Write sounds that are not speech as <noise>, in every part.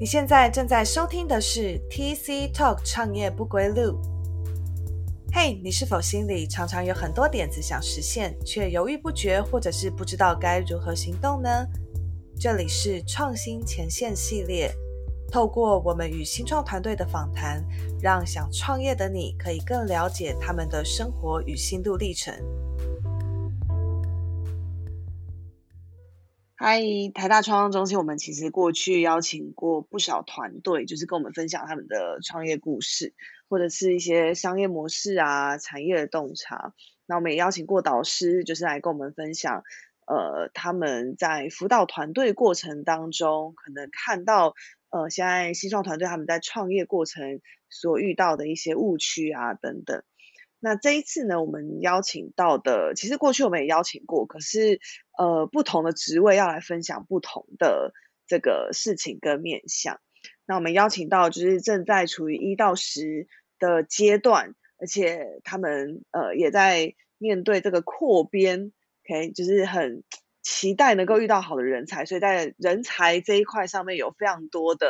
你现在正在收听的是 TC Talk 创业不归路。嘿，你是否心里常常有很多点子想实现，却犹豫不决，或者是不知道该如何行动呢？这里是创新前线系列，透过我们与新创团队的访谈，让想创业的你可以更了解他们的生活与心路历程。嗨，台大创业中心，我们其实过去邀请过不少团队，就是跟我们分享他们的创业故事，或者是一些商业模式啊、产业的洞察。那我们也邀请过导师，就是来跟我们分享，呃，他们在辅导团队过程当中，可能看到，呃，现在新创团队他们在创业过程所遇到的一些误区啊等等。那这一次呢，我们邀请到的，其实过去我们也邀请过，可是呃，不同的职位要来分享不同的这个事情跟面向。那我们邀请到就是正在处于一到十的阶段，而且他们呃也在面对这个扩编，OK，就是很期待能够遇到好的人才，所以在人才这一块上面有非常多的。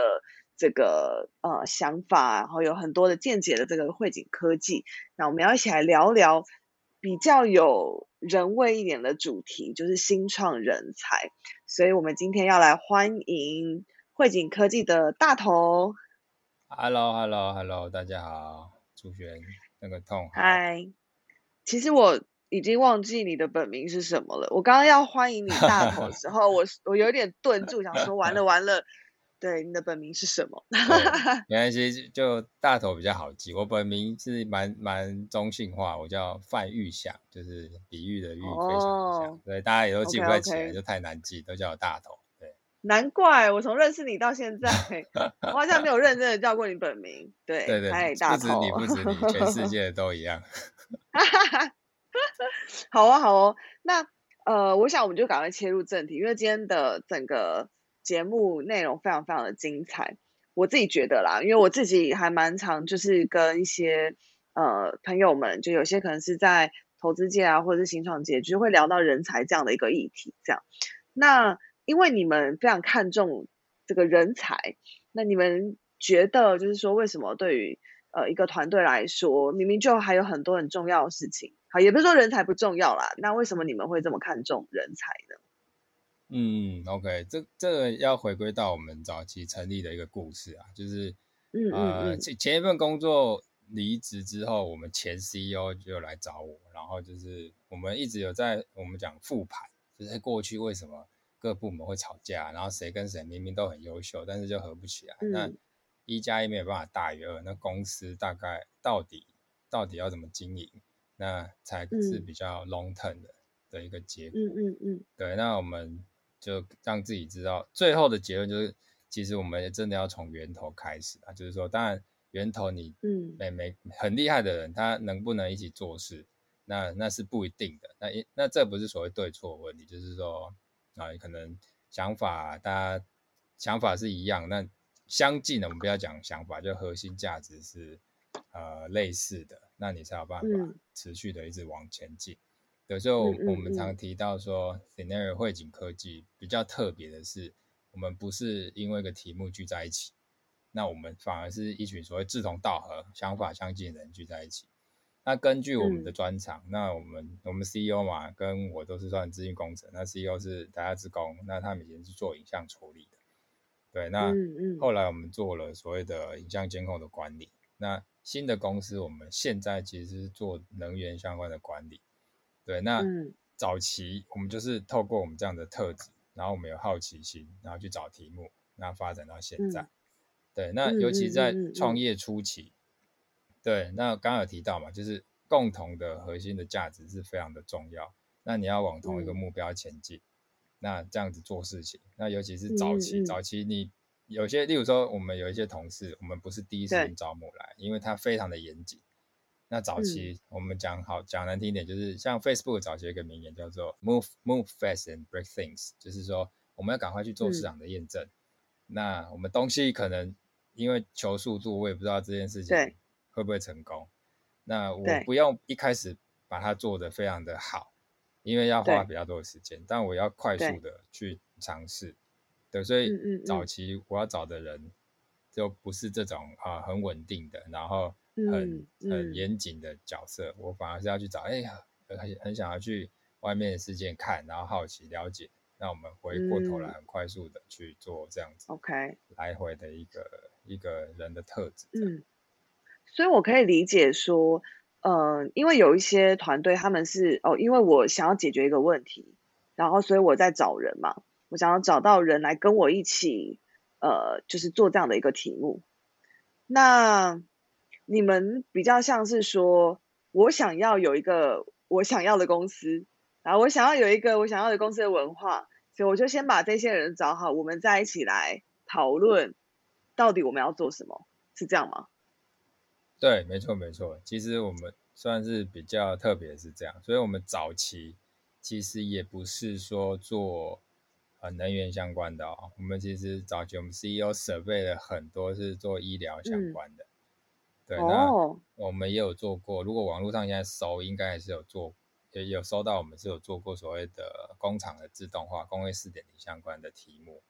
这个呃想法，然后有很多的见解的这个汇景科技，那我们要一起来聊聊比较有人味一点的主题，就是新创人才。所以我们今天要来欢迎汇景科技的大头。Hello，Hello，Hello，大家好，朱璇，那个痛。嗨，其实我已经忘记你的本名是什么了。我刚刚要欢迎你大头的时候，我我有点顿住，想说完 <laughs> 了完了。对，你的本名是什么？<laughs> 没关系，就大头比较好记。我本名是蛮蛮中性化，我叫范玉祥，就是比喻的喻，非常像。对，大家也都记不太起来，就太难记，都叫我大头。对，难怪我从认识你到现在，<laughs> 我好像没有认真的叫过你本名。对对对，不止你，不止你，全世界都一样。<laughs> 好啊，好哦。那呃，我想我们就赶快切入正题，因为今天的整个。节目内容非常非常的精彩，我自己觉得啦，因为我自己还蛮常就是跟一些呃朋友们，就有些可能是在投资界啊，或者是新创界，就是会聊到人才这样的一个议题。这样，那因为你们非常看重这个人才，那你们觉得就是说，为什么对于呃一个团队来说，明明就还有很多很重要的事情，好，也不是说人才不重要啦，那为什么你们会这么看重人才呢？嗯，OK，这这个要回归到我们早期成立的一个故事啊，就是，呃，前前一份工作离职之后，我们前 CEO 就来找我，然后就是我们一直有在我们讲复盘，就是过去为什么各部门会吵架，然后谁跟谁明明都很优秀，但是就合不起来，那一加一没有办法大于二，那公司大概到底到底要怎么经营，那才是比较 long term 的的一个结果。嗯嗯嗯，对，那我们。就让自己知道，最后的结论就是，其实我们真的要从源头开始啊。就是说，当然源头你嗯，每每很厉害的人，他能不能一起做事，那那是不一定的。那那这不是所谓对错问题，就是说啊，可能想法大家想法是一样，那相近的，我们不要讲想法，就核心价值是呃类似的，那你才有办法持续的一直往前进。有时候我们常提到说，Scenario 汇景科技比较特别的是，我们不是因为一个题目聚在一起，那我们反而是一群所谓志同道合、想法相近的人聚在一起。那根据我们的专长，那我们我们 CEO 嘛，跟我都是算资讯工程，那 CEO 是台下职工，那他们以前是做影像处理的，对，那后来我们做了所谓的影像监控的管理。那新的公司，我们现在其实是做能源相关的管理。对，那早期我们就是透过我们这样的特质，然后我们有好奇心，然后去找题目，那发展到现在。对，那尤其在创业初期，对，那刚刚有提到嘛，就是共同的核心的价值是非常的重要。那你要往同一个目标前进，那这样子做事情，那尤其是早期，早期你有些，例如说我们有一些同事，我们不是第一时间招募来，因为他非常的严谨。那早期我们讲好讲难听一点，就是像 Facebook 早期一个名言叫做 “Move Move Fast and Break Things”，就是说我们要赶快去做市场的验证。那我们东西可能因为求速度，我也不知道这件事情会不会成功。那我不用一开始把它做得非常的好，因为要花比较多的时间，但我要快速的去尝试。对，所以早期我要找的人就不是这种啊很稳定的，然后很很严谨的角色。我反而是要去找，哎呀，很很想要去外面的世界看，然后好奇了解。那我们回过头来，很快速的去做这样子，OK，来回的一个一个人的特质。嗯，所以我可以理解说，嗯，因为有一些团队他们是哦，因为我想要解决一个问题，然后所以我在找人嘛，我想要找到人来跟我一起，呃，就是做这样的一个题目。那你们比较像是说，我想要有一个我想要的公司，然后我想要有一个我想要的公司的文化。所以我就先把这些人找好，我们再一起来讨论，到底我们要做什么，是这样吗？对，没错，没错。其实我们算是比较特别是这样，所以我们早期其实也不是说做呃能源相关的哦，我们其实早期我们 CEO 设备了很多是做医疗相关的。对，那我们也有做过，如果网络上现在搜，应该还是有做。也有搜到，我们是有做过所谓的工厂的自动化、工业四点零相关的题目。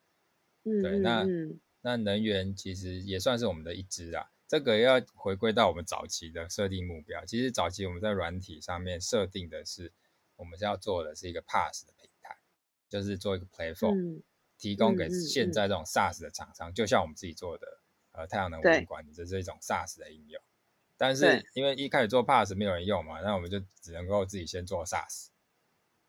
嗯，对，那那能源其实也算是我们的一支啊。这个要回归到我们早期的设定目标。其实早期我们在软体上面设定的是，我们是要做的是一个 PaaS 的平台，就是做一个 Platform，提供给现在这种 SaaS 的厂商，就像我们自己做的呃太阳能物管理，这是一种 SaaS 的应用。但是因为一开始做 Pass 没有人用嘛，那我们就只能够自己先做 SaaS。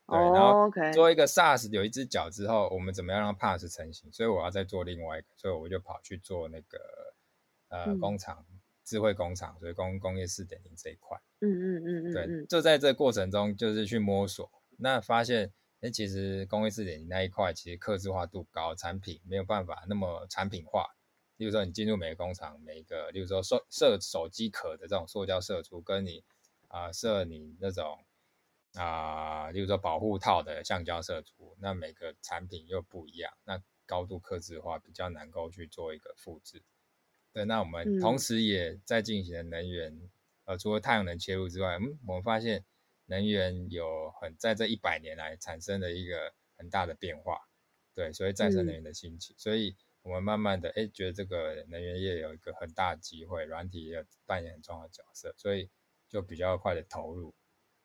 对，然后做一个 SaaS 有一只脚之后，我们怎么样让 Pass 成型？所以我要再做另外一个，所以我就跑去做那个呃工厂智慧工厂，所以工工业四点零这一块。嗯嗯嗯嗯。对，就在这过程中就是去摸索，那发现哎，其实工业四点零那一块其实刻制化度高，产品没有办法那么产品化。例如说，你进入每个工厂，每一个，例如说设设手机壳的这种塑胶射出，跟你啊设你那种啊，例如说保护套的橡胶射出，那每个产品又不一样，那高度刻字化比较难够去做一个复制。对，那我们同时也在进行能源，呃，除了太阳能切入之外，嗯，我们发现能源有很在这一百年来产生的一个很大的变化，对，所以再生能源的兴起，所以。我们慢慢的哎，觉得这个能源业有一个很大的机会，软体也扮演很重要的角色，所以就比较快的投入。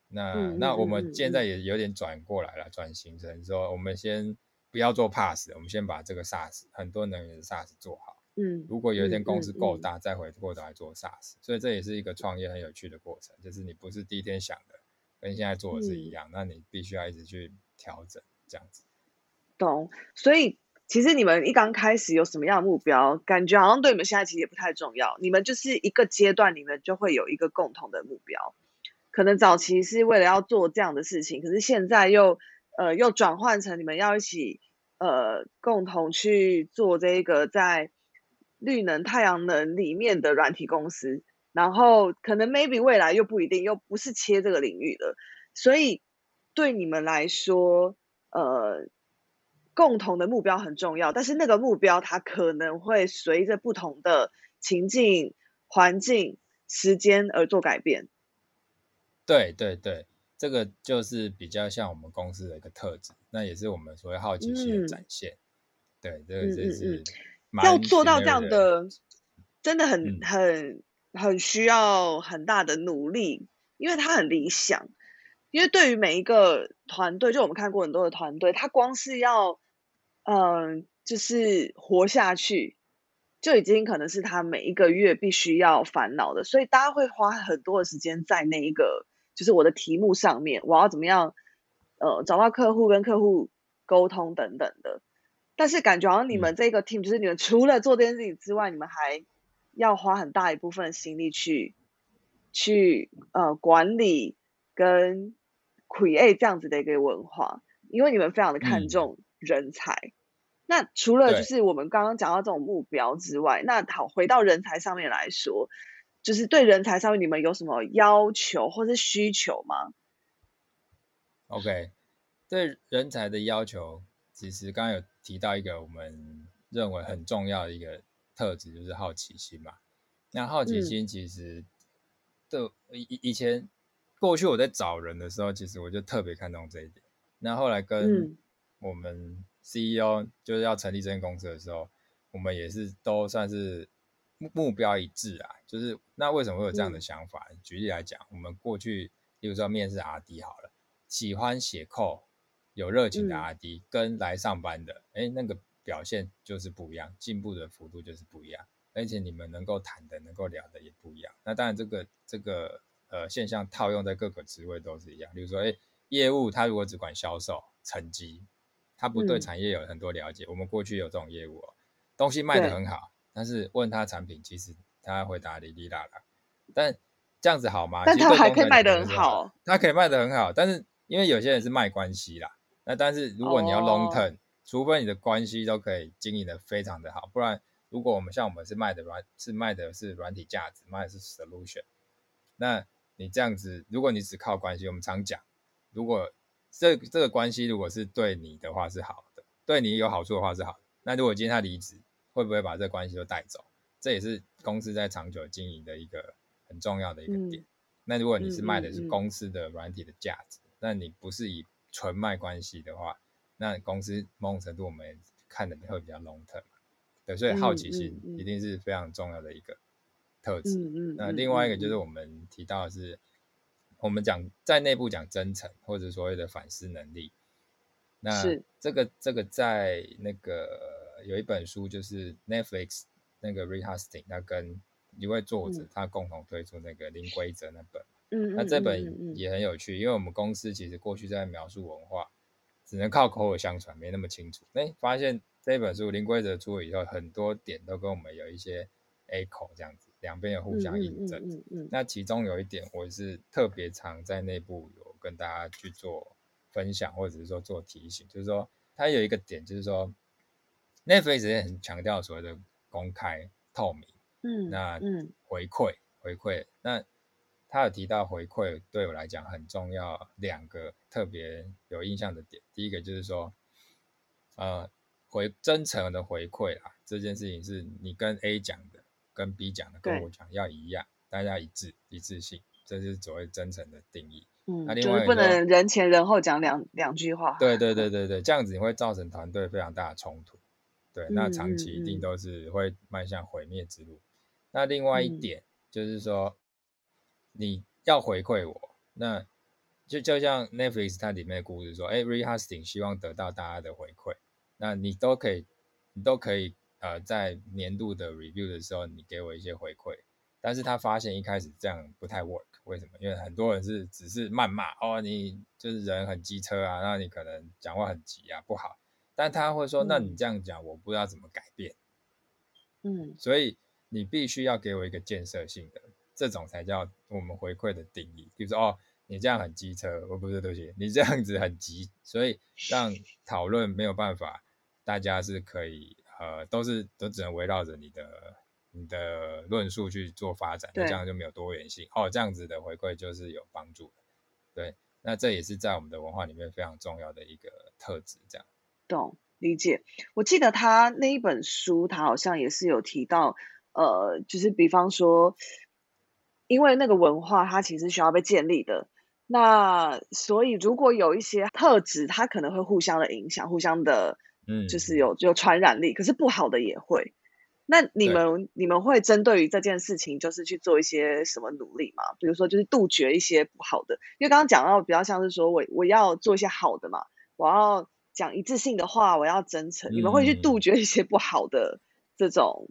那那我们现在也有点转过来了，转型成说，我们先不要做 Pass，我们先把这个 SaaS 很多能源的 SaaS 做好。嗯，如果有一天公司够大，再回过头来做 SaaS。所以这也是一个创业很有趣的过程，就是你不是第一天想的，跟现在做的是一样，那你必须要一直去调整这样子。懂，所以。其实你们一刚开始有什么样的目标，感觉好像对你们现在其实也不太重要。你们就是一个阶段，你们就会有一个共同的目标。可能早期是为了要做这样的事情，可是现在又呃又转换成你们要一起呃共同去做这个在绿能太阳能里面的软体公司。然后可能 maybe 未来又不一定，又不是切这个领域的，所以对你们来说，呃。共同的目标很重要，但是那个目标它可能会随着不同的情境、环境、时间而做改变。对对对，这个就是比较像我们公司的一个特质，那也是我们所谓好奇心的展现。对，这个就是要做到这样的，真的很很很需要很大的努力，因为它很理想。因为对于每一个团队，就我们看过很多的团队，他光是要嗯，就是活下去，就已经可能是他每一个月必须要烦恼的，所以大家会花很多的时间在那一个，就是我的题目上面，我要怎么样，呃，找到客户跟客户沟通等等的。但是感觉好像你们这个 team，就是你们除了做这件事情之外，你们还要花很大一部分心力去去呃管理跟 create 这样子的一个文化，因为你们非常的看重人才。那除了就是我们刚刚讲到这种目标之外，那好，回到人才上面来说，就是对人才上面你们有什么要求或是需求吗？OK，对人才的要求，其实刚刚有提到一个我们认为很重要的一个特质，就是好奇心嘛。那好奇心其实，的以以前过去我在找人的时候，其实我就特别看重这一点。那后来跟我们 CEO 就是要成立这间公司的时候，我们也是都算是目目标一致啊，就是那为什么会有这样的想法？举例来讲，我们过去比如说面试 R D 好了，喜欢写扣、有热情的 R D 跟来上班的，哎，那个表现就是不一样，进步的幅度就是不一样，而且你们能够谈的、能够聊的也不一样。那当然，这个这个呃现象套用在各个职位都是一样。比如说，哎，业务他如果只管销售成绩，他不对产业有很多了解。我们过去有这种业务哦，东西卖得很好。但是问他产品，其实他回答哩哩啦啦。但这样子好吗？但他还可以卖得很好，他可以卖得很好。但是因为有些人是卖关系啦，那但是如果你要 long term，除非你的关系都可以经营的非常的好，不然如果我们像我们是卖的软，是卖的是软体价值，卖的是 solution，那你这样子，如果你只靠关系，我们常讲，如果这这个关系如果是对你的话是好的，对你有好处的话是好，那如果今天他离职。会不会把这关系都带走？这也是公司在长久经营的一个很重要的一个点。那如果你是卖的是公司的软体的价值，那你不是以纯卖关系的话，那公司某种程度我们看的会比较 long term。对，所以好奇心一定是非常重要的一个特质。那另外一个就是我们提到的是，我们讲在内部讲真诚或者所谓的反思能力。那这个这个在那个。有一本书就是 Netflix 那个 r e h a s t i n g 他跟一位作者他共同推出那个零规则那本，嗯，那这本也很有趣，因为我们公司其实过去在描述文化，只能靠口耳相传，没那么清楚。哎，发现这本书零规则出了以后，很多点都跟我们有一些 echo 这样子，两边有互相印证。嗯嗯。那其中有一点，我是特别常在内部有跟大家去做分享，或者是说做提醒，就是说它有一个点，就是说。Netflix 也很强调所谓的公开透明，嗯，那嗯回馈回馈，那他有提到回馈对我来讲很重要，两个特别有印象的点，第一个就是说，呃，回真诚的回馈啦，这件事情是你跟 A 讲的，跟 B 讲的，跟我讲要一样，大家一致一致性，这是所谓真诚的定义。嗯，那另外不能人前人后讲两两句话。对 <laughs> 对对对对，这样子你会造成团队非常大的冲突。对，那长期一定都是会迈向毁灭之路。那另外一点就是说，你要回馈我，那就就像 Netflix 它里面的故事说，哎，Rehasting 希望得到大家的回馈，那你都可以，你都可以，呃，在年度的 review 的时候，你给我一些回馈。但是他发现一开始这样不太 work，为什么？因为很多人是只是谩骂，哦，你就是人很机车啊，那你可能讲话很急啊，不好。但他会说：“那你这样讲，我不知道怎么改变。”嗯，所以你必须要给我一个建设性的，这种才叫我们回馈的定义。比如说，哦，你这样很机车，我不是对不起，你这样子很急，所以让讨论没有办法，大家是可以呃，都是都只能围绕着你的你的论述去做发展，这样就没有多元性。哦，这样子的回馈就是有帮助的。对，那这也是在我们的文化里面非常重要的一个特质，这样。懂理解，我记得他那一本书，他好像也是有提到，呃，就是比方说，因为那个文化它其实需要被建立的，那所以如果有一些特质，它可能会互相的影响，互相的，嗯，就是有有传染力，可是不好的也会。那你们你们会针对于这件事情，就是去做一些什么努力吗？比如说，就是杜绝一些不好的，因为刚刚讲到比较像是说我我要做一些好的嘛，我要。讲一致性的话，我要真诚。你们会去杜绝一些不好的这种，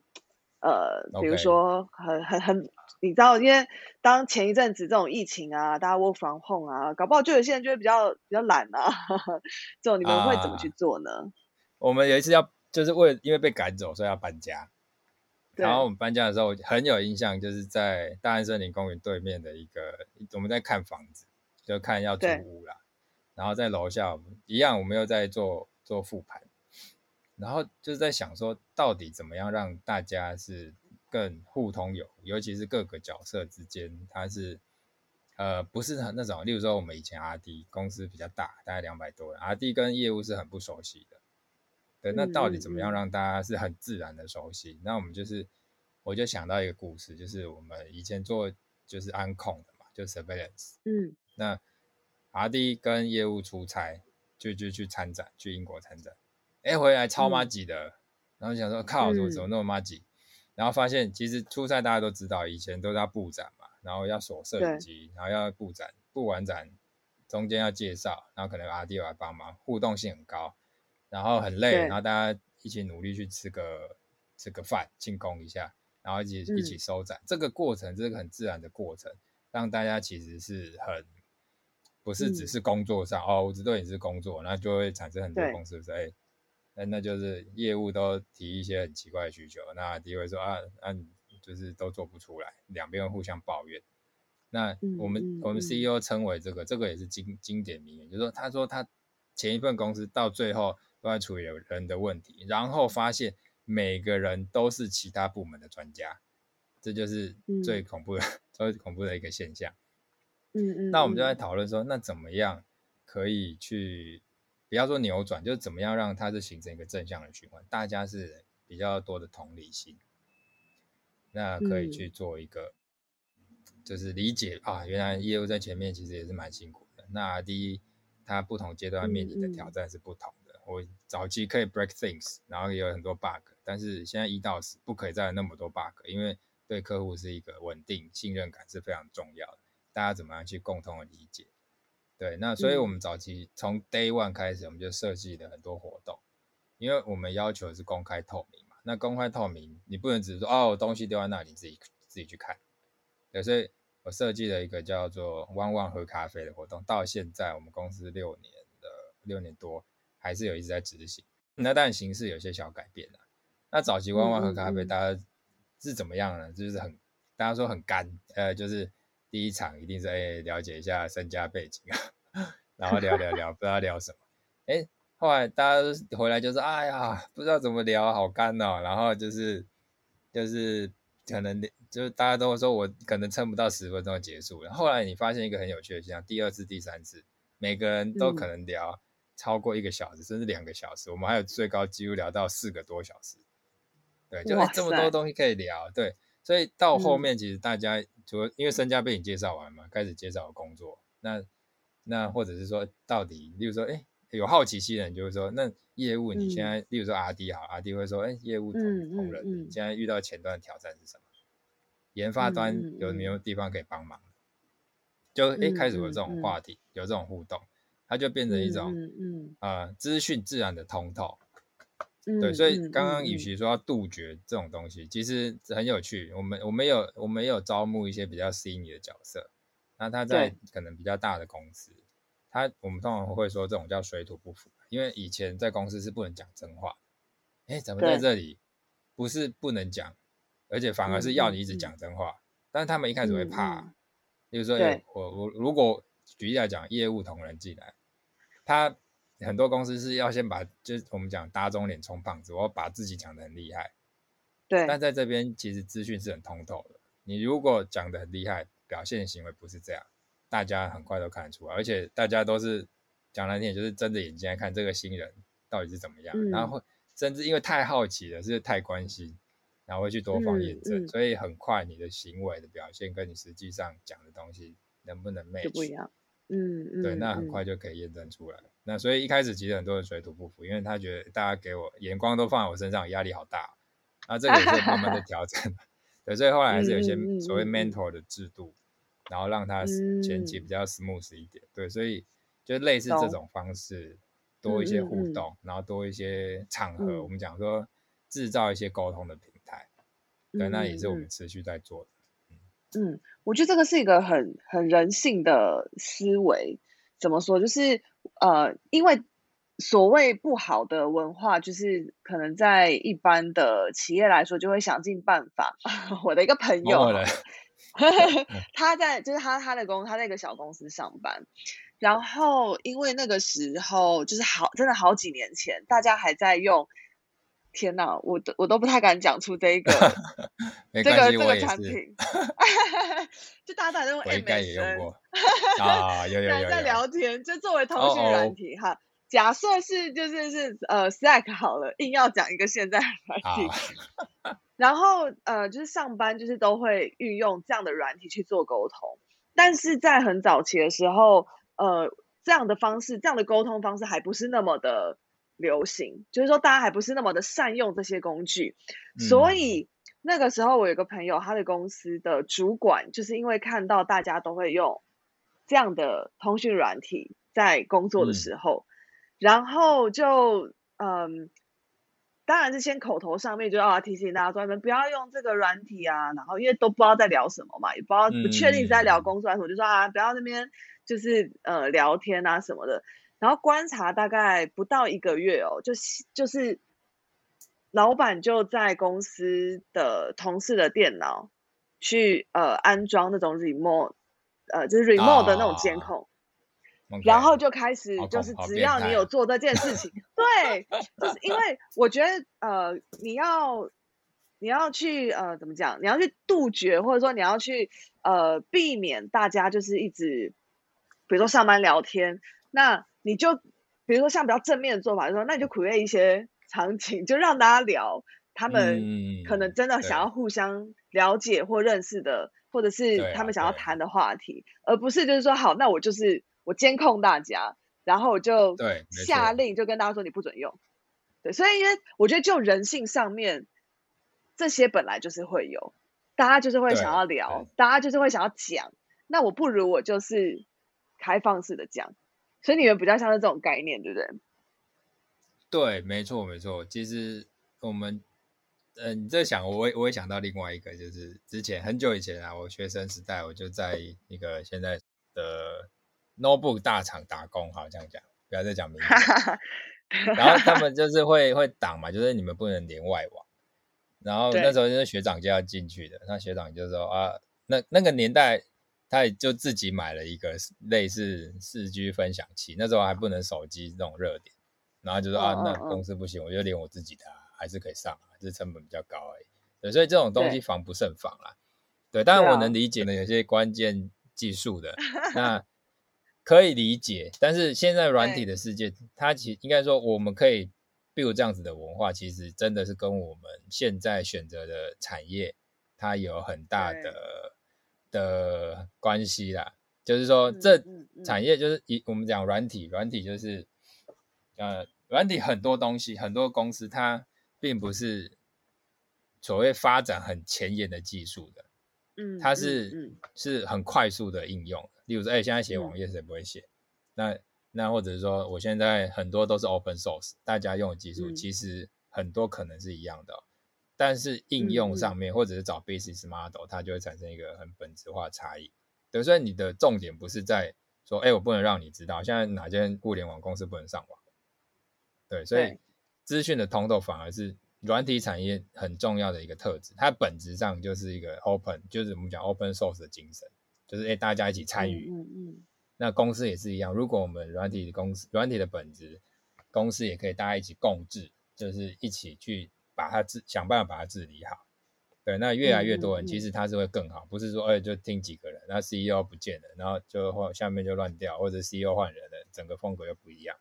呃，比如说很很很，你知道，因为当前一阵子这种疫情啊，大家 work from home 啊，搞不好就有些人就会比较比较懒啊，<laughs> 这种你们会怎么去做呢？我们有一次要就是为因为被赶走，所以要搬家。然后我们搬家的时候很有印象，就是在大安森林公园对面的一个，我们在看房子，就看要租屋啦。然后在楼下一样，我们又在做做复盘，然后就是在想说，到底怎么样让大家是更互通有，尤其是各个角色之间，它是呃不是很那种，例如说我们以前阿 D 公司比较大，大概两百多人阿 D 跟业务是很不熟悉的，对，那到底怎么样让大家是很自然的熟悉？那我们就是我就想到一个故事，就是我们以前做就是安控的嘛，就 surveillance，嗯，那。阿弟跟业务出差，就就去参展，去英国参展，哎，回来超妈挤的，然后想说靠，怎么怎么那么妈挤？然后发现其实出差大家都知道，以前都是要布展嘛，然后要锁摄影机，然后要布展，布完展中间要介绍，然后可能阿弟来帮忙，互动性很高，然后很累，然后大家一起努力去吃个吃个饭庆功一下，然后一起一起收展，这个过程这个很自然的过程，让大家其实是很不是只是工作上哦，我知道你是工作，那就会产生很多公司说哎。那那就是业务都提一些很奇怪的需求，那第一位说啊，那就是都做不出来，两边互相抱怨。那我们我们 CEO 称为这个，这个也是经经典名言，就是说他说他前一份公司到最后都在处理人的问题，然后发现每个人都是其他部门的专家，这就是最恐怖的 <laughs> 最恐怖的一个现象。嗯嗯。那我们就在讨论说，那怎么样可以去？不要说扭转，就是怎么样让它是形成一个正向的循环，大家是比较多的同理心，那可以去做一个，就是理解啊，原来业务在前面其实也是蛮辛苦的。那第一，它不同阶段面临的挑战是不同的。我早期可以 break things，然后也有很多 bug，但是现在一到十不可以再有那么多 bug，因为对客户是一个稳定信任感是非常重要的。大家怎么样去共同的理解？对，那所以我们早期从 day one 开始，我们就设计了很多活动，因为我们要求是公开透明嘛。那公开透明，你不能只是说哦，东西丢在那里，自己自己去看。对，所以我设计了一个叫做“汪汪喝咖啡”的活动，到现在我们公司六年的六年多，还是有一直在执行。那但形式有些小改变了。那早期“汪汪喝咖啡”，大家是怎么样呢？就是很大家说很干，呃，就是。第一场一定是哎了解一下身家背景啊，<laughs> 然后聊聊聊，不知道聊什么。哎，后来大家回来就是，哎呀，不知道怎么聊，好干哦。然后就是就是可能就是大家都说我可能撑不到十分钟就结束了。后来你发现一个很有趣的现象，第二次、第三次，每个人都可能聊超过一个小时，甚至两个小时。我们还有最高几乎聊到四个多小时。对，就是这么多东西可以聊。对。所以到后面，其实大家除了因为身家被你介绍完嘛，开始介绍工作。那那或者是说，到底，例如说，哎，有好奇心的人就会说，那业务你现在，例如说阿弟好，阿弟会说，哎，业务同同仁，你现在遇到前端挑战是什么？研发端有没有地方可以帮忙？就一开始有这种话题，有这种互动，它就变成一种嗯，啊，资讯自然的通透。对，所以刚刚与其说要杜绝这种东西，其实很有趣。我们我们有我们有招募一些比较 senior 的角色，那他在可能比较大的公司，他我们通常会说这种叫水土不服，因为以前在公司是不能讲真话，哎，怎么在这里不是不能讲，而且反而是要你一直讲真话，但是他们一开始会怕，比如说我我如果举例来讲，业务同仁进来，他。很多公司是要先把，就是我们讲打肿脸充胖子，我要把自己讲的很厉害。对。但在这边其实资讯是很通透的，你如果讲的很厉害，表现行为不是这样，大家很快都看得出来，而且大家都是讲难听点，就是睁着眼睛来看这个新人到底是怎么样，然后甚至因为太好奇了，是太关心，然后会去多方验证，所以很快你的行为的表现跟你实际上讲的东西能不能 match 不一样。嗯嗯。对，那很快就可以验证出来。那所以一开始其实很多人水土不服，因为他觉得大家给我眼光都放在我身上，压力好大。那这个也是慢慢的 <laughs> 调整。对，所以后来还是有一些所谓 mentor 的制度，然后让他前期比较 smooth 一点。对，所以就类似这种方式，多一些互动，然后多一些场合，我们讲说制造一些沟通的平台。对，那也是我们持续在做的。嗯，我觉得这个是一个很很人性的思维。怎么说？就是呃，因为所谓不好的文化，就是可能在一般的企业来说，就会想尽办法。<laughs> 我的一个朋友，<laughs> 他在就是他他的公他在一个小公司上班，然后因为那个时候就是好真的好几年前，大家还在用。天哪，我都我都不太敢讲出这一个 <laughs> 这个这个产品，<laughs> 就大家在用 MSN 啊，有有有在聊天，就作为通讯软体哈。假设是就是是呃 Slack 好了，硬要讲一个现在软体，<laughs> 然后呃就是上班就是都会运用这样的软体去做沟通，但是在很早期的时候，呃这样的方式这样的沟通方式还不是那么的。流行，就是说大家还不是那么的善用这些工具，所以那个时候我有个朋友，他的公司的主管就是因为看到大家都会用这样的通讯软体在工作的时候，然后就嗯。当然是先口头上面就要提醒大家专门不要用这个软体啊，然后因为都不知道在聊什么嘛，也不知道不确定在聊工作还是什么，就说啊不要那边就是呃聊天啊什么的。然后观察大概不到一个月哦，就就是老板就在公司的同事的电脑去呃安装那种 remote 呃就是 remote 的那种监控。然后就开始，就是只要你有做这件事情，<laughs> 对，就是因为我觉得，呃，你要你要去呃，怎么讲？你要去杜绝，或者说你要去呃，避免大家就是一直，比如说上班聊天，那你就比如说像比较正面的做法，就说那你就 create 一些场景，就让大家聊他们可能真的想要互相了解或认识的，或者是他们想要谈的话题，而不是就是说好，那我就是。我监控大家，然后我就下令，就跟大家说你不准用。对，所以因为我觉得就人性上面，这些本来就是会有，大家就是会想要聊，大家就是会想要讲。那我不如我就是开放式的讲，所以你们比较像是这种概念，对不对？对，没错，没错。其实我们，嗯，你在想，我我也想到另外一个，就是之前很久以前啊，我学生时代，我就在一个现在的。notebook 大厂打工，好这样讲，不要再讲名字。<laughs> 然后他们就是会会挡嘛，就是你们不能连外网。然后那时候就是学长就要进去的，那学长就说啊，那那个年代他也就自己买了一个类似四 G 分享器，那时候还不能手机这种热点。然后就说啊，那公司不行，我就连我自己的还是可以上，只是成本比较高而已。对，所以这种东西防不胜防啦。对，当然我能理解呢，有些关键技术的那。可以理解，但是现在软体的世界，它其应该说，我们可以 build 这样子的文化，其实真的是跟我们现在选择的产业，它有很大的的关系啦。就是说，这产业就是一我们讲软体，软体就是呃，软体很多东西，很多公司它并不是所谓发展很前沿的技术的，嗯，它是是很快速的应用。例如说，哎，现在写网页谁不会写？那那或者是说，我现在很多都是 open source，大家用的技术其实很多可能是一样的，但是应用上面或者是找 business model，它就会产生一个很本质化的差异。对，所以你的重点不是在说，哎，我不能让你知道现在哪间互联网公司不能上网。对，所以资讯的通透反而是软体产业很重要的一个特质，它本质上就是一个 open，就是我们讲 open source 的精神。就是哎，大家一起参与。嗯嗯。那公司也是一样，如果我们软体的公司，软体的本质，公司也可以大家一起共治，就是一起去把它治，想办法把它治理好。对，那越来越多人，其实它是会更好，不是说哎就听几个人，那 CEO 不见了，然后就或下面就乱掉，或者 CEO 换人了，整个风格又不一样。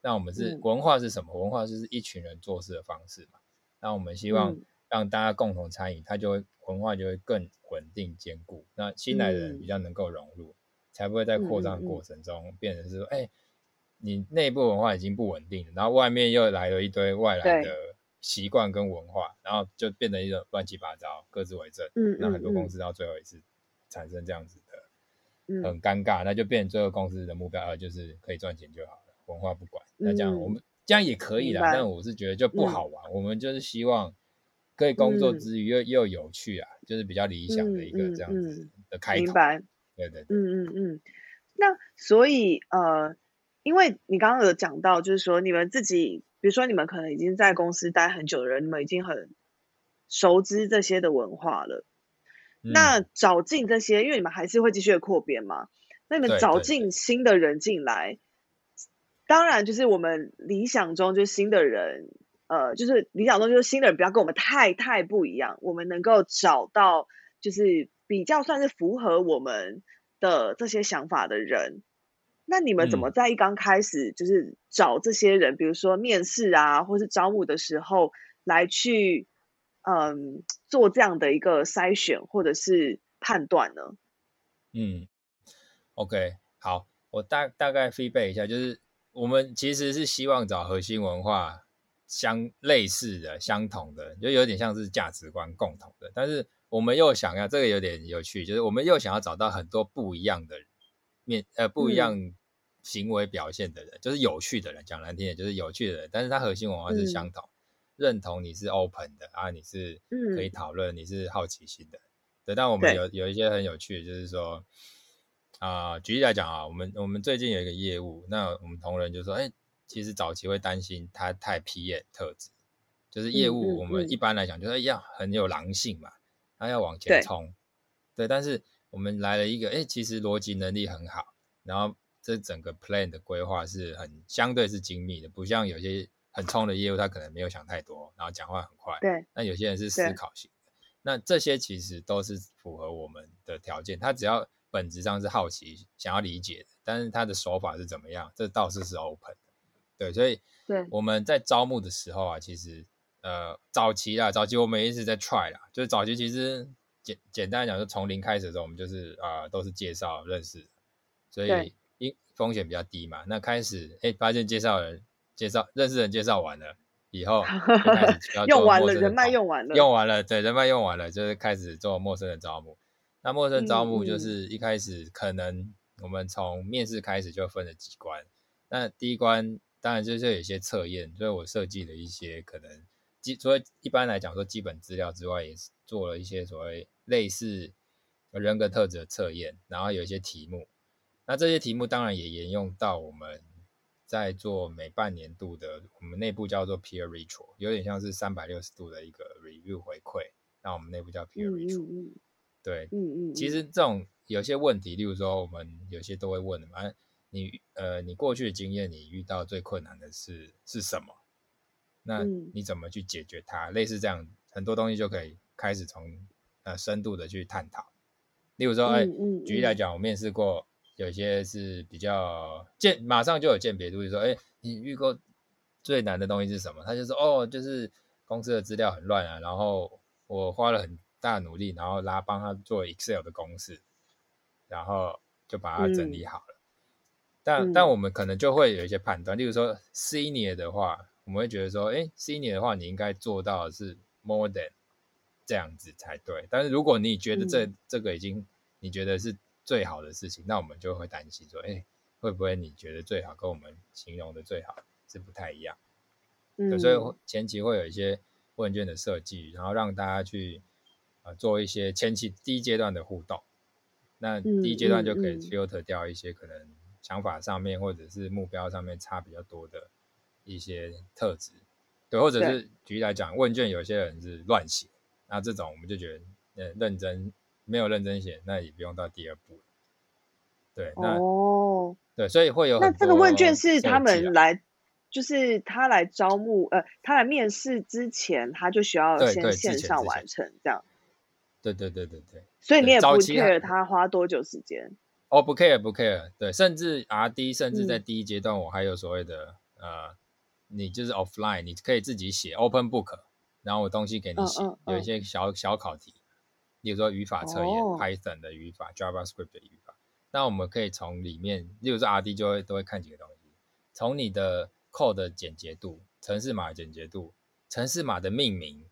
那我们是文化是什么？文化就是一群人做事的方式嘛。那我们希望。让大家共同参与，它就会文化就会更稳定坚固。那新来的人比较能够融入，才不会在扩张过程中变成是说，哎，你内部文化已经不稳定，然后外面又来了一堆外来的习惯跟文化，然后就变成一种乱七八糟，各自为政。嗯那很多公司到最后也是产生这样子的，很尴尬。那就变成最后公司的目标，呃，就是可以赚钱就好了，文化不管。那这样我们这样也可以啦，但我是觉得就不好玩。我们就是希望。可以工作之余又又有趣啊，就是比较理想的一个这样子的开头明白，对对，嗯嗯嗯。那所以呃，因为你刚刚有讲到，就是说你们自己，比如说你们可能已经在公司待很久的人，你们已经很熟知这些的文化了。那找进这些，因为你们还是会继续扩编嘛，那你们找进新的人进来，当然就是我们理想中就是新的人。呃，就是理想中就是新的人不要跟我们太太不一样，我们能够找到就是比较算是符合我们的这些想法的人。那你们怎么在一刚开始就是找这些人，比如说面试啊，或是招募的时候来去嗯做这样的一个筛选或者是判断呢？嗯，OK，好，我大大概 feedback 一下，就是。我们其实是希望找核心文化相类似的、相同的，就有点像是价值观共同的。但是我们又想要这个有点有趣，就是我们又想要找到很多不一样的面，呃，不一样行为表现的人，就是有趣的人。讲难听点，就是有趣的人。但是他核心文化是相同，认同你是 open 的啊，你是可以讨论，你是好奇心的。对，但我们有有一些很有趣的，就是说。啊，举例来讲啊，我们我们最近有一个业务，那我们同仁就说，哎，其实早期会担心他太 P M 特质，就是业务我们一般来讲就是要很有狼性嘛，他要往前冲，对，但是我们来了一个，哎，其实逻辑能力很好，然后这整个 plan 的规划是很相对是精密的，不像有些很冲的业务，他可能没有想太多，然后讲话很快，对，那有些人是思考型的，那这些其实都是符合我们的条件，他只要。本质上是好奇，想要理解的，但是他的手法是怎么样？这倒是是 open 的，对，所以对我们在招募的时候啊，其实呃早期啦，早期我们一直在 try 啦，就是早期其实简简单来讲，就从零开始的时候，我们就是啊都是介绍认识，所以因风险比较低嘛。那开始哎发现介绍人介绍认识人介绍完了以后，就开始用完了人脉用完了，用完了 <laughs> 对人脉用完了，就是开始做陌生人招募。那陌生招募就是一开始可能我们从面试开始就分了几关，那第一关当然就是有一些测验，所以我设计了一些可能基，除了一般来讲说基本资料之外，也是做了一些所谓类似人格特质的测验，然后有一些题目，那这些题目当然也沿用到我们在做每半年度的，我们内部叫做 peer ritual，有点像是三百六十度的一个 review 回馈，那我们内部叫 peer ritual。对，嗯嗯，其实这种有些问题，例如说我们有些都会问的嘛，你呃，你过去的经验，你遇到最困难的是是什么？那你怎么去解决它？类似这样很多东西就可以开始从呃深度的去探讨。例如说，哎，举例来讲，我面试过有些是比较鉴，马上就有鉴别度，就说，哎，你预购最难的东西是什么？他就说，哦，就是公司的资料很乱啊，然后我花了很。大努力，然后拉帮他做 Excel 的公式，然后就把它整理好了。但但我们可能就会有一些判断，例如说 Senior 的话，我们会觉得说，哎，Senior 的话，你应该做到的是 More than 这样子才对。但是如果你觉得这这个已经你觉得是最好的事情，那我们就会担心说，哎，会不会你觉得最好跟我们形容的最好是不太一样？嗯，所以前期会有一些问卷的设计，然后让大家去。做一些前期第一阶段的互动，那第一阶段就可以 filter 掉一些可能想法上面或者是目标上面差比较多的一些特质，对，或者是举例来讲，问卷有些人是乱写，那这种我们就觉得，呃，认真没有认真写，那也不用到第二步。对，那哦，对，所以会有那这个问卷是他们来，就是他来招募，呃，他来面试之前，他就需要先线上完成这样。对对对对对，所以你也不 care 他花多久时间？哦，不 care 不 care，对，甚至 R D，甚至在第一阶段，我还有所谓的呃，你就是 offline，你可以自己写 open book，然后我东西给你写，有一些小小考题，比如说语法测验，Python 的语法，JavaScript 的语法，那我们可以从里面，例如说 R D 就会都会看几个东西，从你的 code 的简洁度，程式码简洁度，程式码的命名。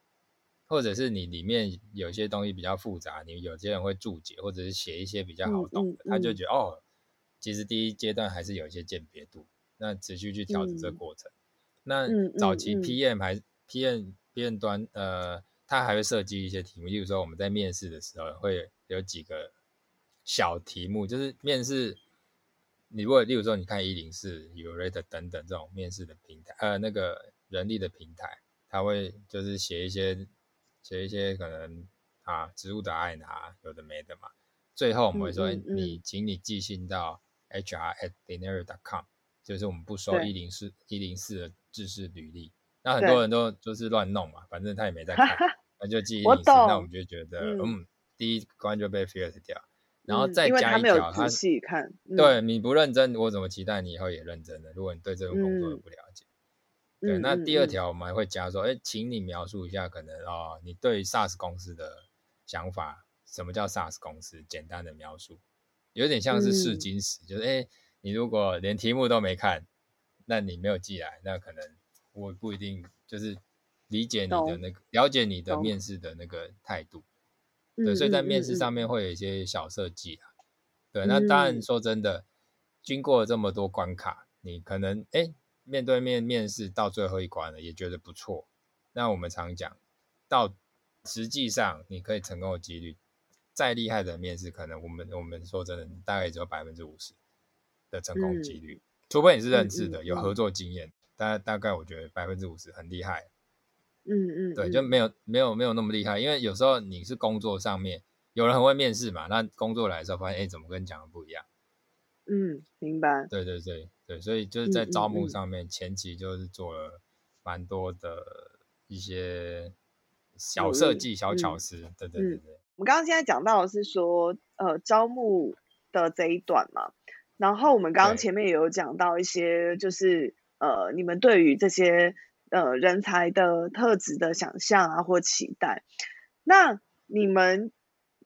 或者是你里面有些东西比较复杂，你有些人会注解，或者是写一些比较好懂的，他就觉得哦，其实第一阶段还是有一些鉴别度，那持续去调整这个过程。那早期 PM 还 PM PM 端，呃，他还会设计一些题目，例如说我们在面试的时候会有几个小题目，就是面试，你如果例如说你看一零四、u r a t 等等这种面试的平台，呃，那个人力的平台，他会就是写一些。写一些可能啊，职务的爱拿有的没的嘛。最后我们会说，你请你寄信到 hr at dinner dot com，就是我们不收一零四一零四的制式履历。那很多人都就是乱弄嘛，反正他也没在看，那就寄一零四。那我们就觉得，嗯，第一关就被 filter 掉，然后再加一条，他仔细看，对你不认真，我怎么期待你以后也认真呢？如果你对这份工作不了解。对，那第二条我们还会加说，哎，请你描述一下可能哦，你对 SaaS 公司的想法，什么叫 SaaS 公司？简单的描述，有点像是试金石，就是哎，你如果连题目都没看，那你没有寄来，那可能我不一定就是理解你的那个了解你的面试的那个态度。对，所以在面试上面会有一些小设计啊。对，那当然说真的，经过这么多关卡，你可能哎面对面面试到最后一关了，也觉得不错。那我们常讲到实际上你可以成功的几率，再厉害的面试，可能我们我们说真的，大概只有百分之五十的成功几率，除非你是认识的有合作经验，大大概我觉得百分之五十很厉害。嗯嗯，对，就没有没有没有那么厉害，因为有时候你是工作上面有人很会面试嘛，那工作来的时候发现，哎，怎么跟你讲的不一样？嗯，明白。对对对对，所以就是在招募上面前期就是做了蛮多的一些小设计、小巧思。对对对对。我们刚刚现在讲到的是说，呃，招募的这一段嘛，然后我们刚刚前面也有讲到一些，就是呃，你们对于这些。呃，人才的特质的想象啊，或期待。那你们，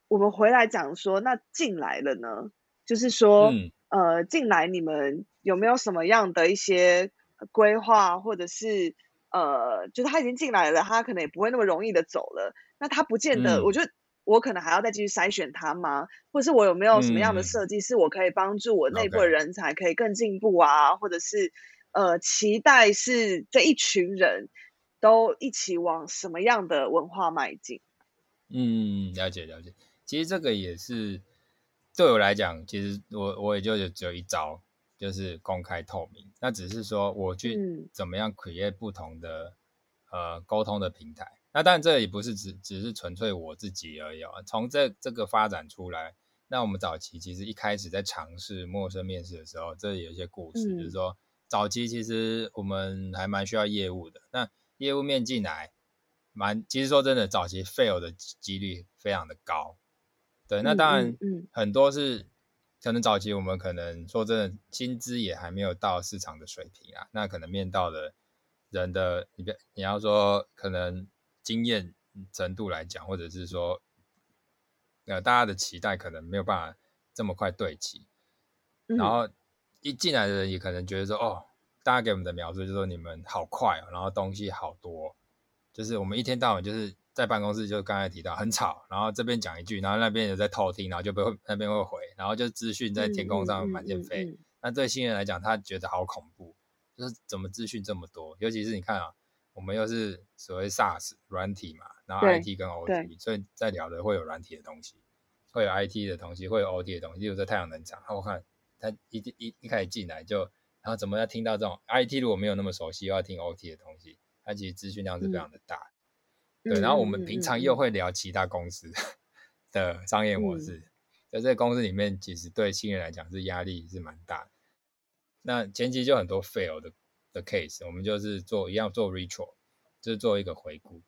我们回来讲说，那进来了呢？就是说，呃，进来你们有没有什么样的一些规划，或者是呃，就是他已经进来了，他可能也不会那么容易的走了。那他不见得，我觉得我可能还要再继续筛选他吗？或者是我有没有什么样的设计，是我可以帮助我内部的人才可以更进步啊？或者是？呃，期待是这一群人都一起往什么样的文化迈进？嗯，了解了解。其实这个也是对我来讲，其实我我也就只有一招，就是公开透明。那只是说我去怎么样 create 不同的呃沟通的平台。那当然这也不是只只是纯粹我自己而已啊。从这这个发展出来，那我们早期其实一开始在尝试陌生面试的时候，这有一些故事，就是说。早期其实我们还蛮需要业务的，那业务面进来，蛮其实说真的，早期 fail 的几率非常的高。对，那当然，很多是可能早期我们可能说真的，薪资也还没有到市场的水平啊，那可能面到的人的，你你要说可能经验程度来讲，或者是说，呃，大家的期待可能没有办法这么快对齐，然后。一进来的人也可能觉得说，哦，大家给我们的描述就是说你们好快哦，然后东西好多，就是我们一天到晚就是在办公室，就刚才提到很吵，然后这边讲一句，然后那边有在偷听，然后就不会那边会回，然后就资讯在天空上满天飞。那对新人来讲，他觉得好恐怖，就是怎么资讯这么多？尤其是你看啊，我们又是所谓 SaaS 软体嘛，然后 IT 跟 OT，所以在聊的会有软体的东西，会有 IT 的东西，会有 OT 的东西，例如在太阳能厂，我看。他一一一开始进来就，然后怎么要听到这种 IT 如果没有那么熟悉，又要听 OT 的东西，他其实资讯量是非常的大。对，然后我们平常又会聊其他公司的商业模式，在这个公司里面，其实对新人来讲是压力是蛮大。那前期就很多 fail 的的 case，我们就是做一样做 retro，就是做一个回顾。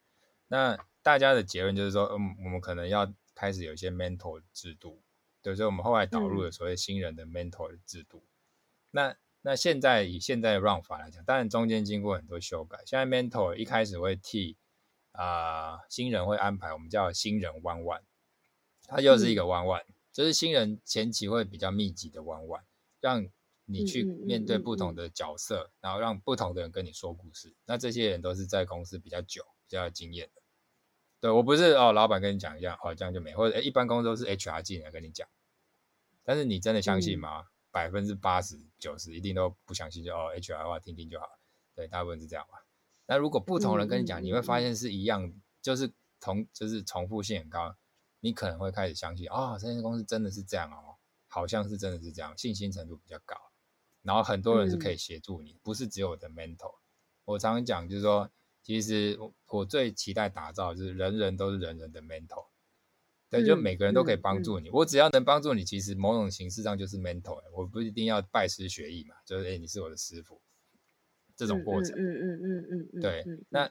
那大家的结论就是说，嗯，我们可能要开始有一些 mentor 制度。对，所以我们后来导入了所谓新人的 mentor 的制度。那那现在以现在的 run 法来讲，当然中间经过很多修改。现在 mentor 一开始会替啊新人会安排我们叫新人 one one，它又是一个 one one，就是新人前期会比较密集的 one one，让你去面对不同的角色，然后让不同的人跟你说故事。那这些人都是在公司比较久、比较有经验的。对我不是哦，老板跟你讲一下，哦这样就没，或者一般公司都是 HR 进来跟你讲，但是你真的相信吗？百分之八十九十一定都不相信，就哦 HR 的话听听就好，对，大部分是这样吧。那如果不同人跟你讲，你会发现是一样，就是同就是重复性很高，你可能会开始相信，哦，这间公司真的是这样哦，好像是真的是这样，信心程度比较高，然后很多人是可以协助你，不是只有我的 mentor。我常常讲就是说。其实我我最期待打造就是人人都是人人的 mentor，对，就每个人都可以帮助你。我只要能帮助你，其实某种形式上就是 mentor。我不一定要拜师学艺嘛，就是哎，你是我的师傅，这种过程。嗯嗯嗯嗯嗯。对，那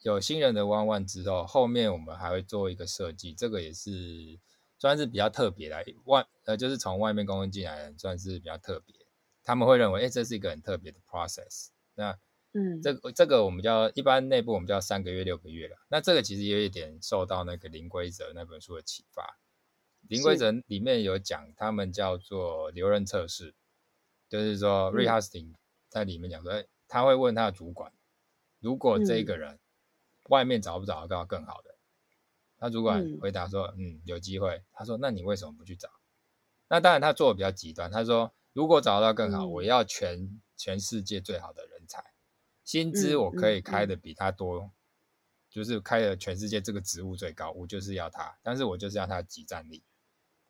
有新人的弯弯之后，后面我们还会做一个设计，这个也是算是比较特别的外呃，就是从外面公司进来的，算是比较特别。他们会认为，哎，这是一个很特别的 process。那嗯，这个这个我们叫一般内部我们叫三个月六个月了。那这个其实有一点受到那个零规则那本书的启发。零规则里面有讲，他们叫做留任测试，就是说 rehasting 在里面讲说，他会问他的主管，如果这个人外面找不找得到更好的，他主管回答说，嗯，有机会。他说，那你为什么不去找？那当然他做的比较极端，他说，如果找到更好，我要全全世界最好的人才，薪资我可以开的比他多，就是开的全世界这个职务最高，我就是要他，但是我就是要他的集战力。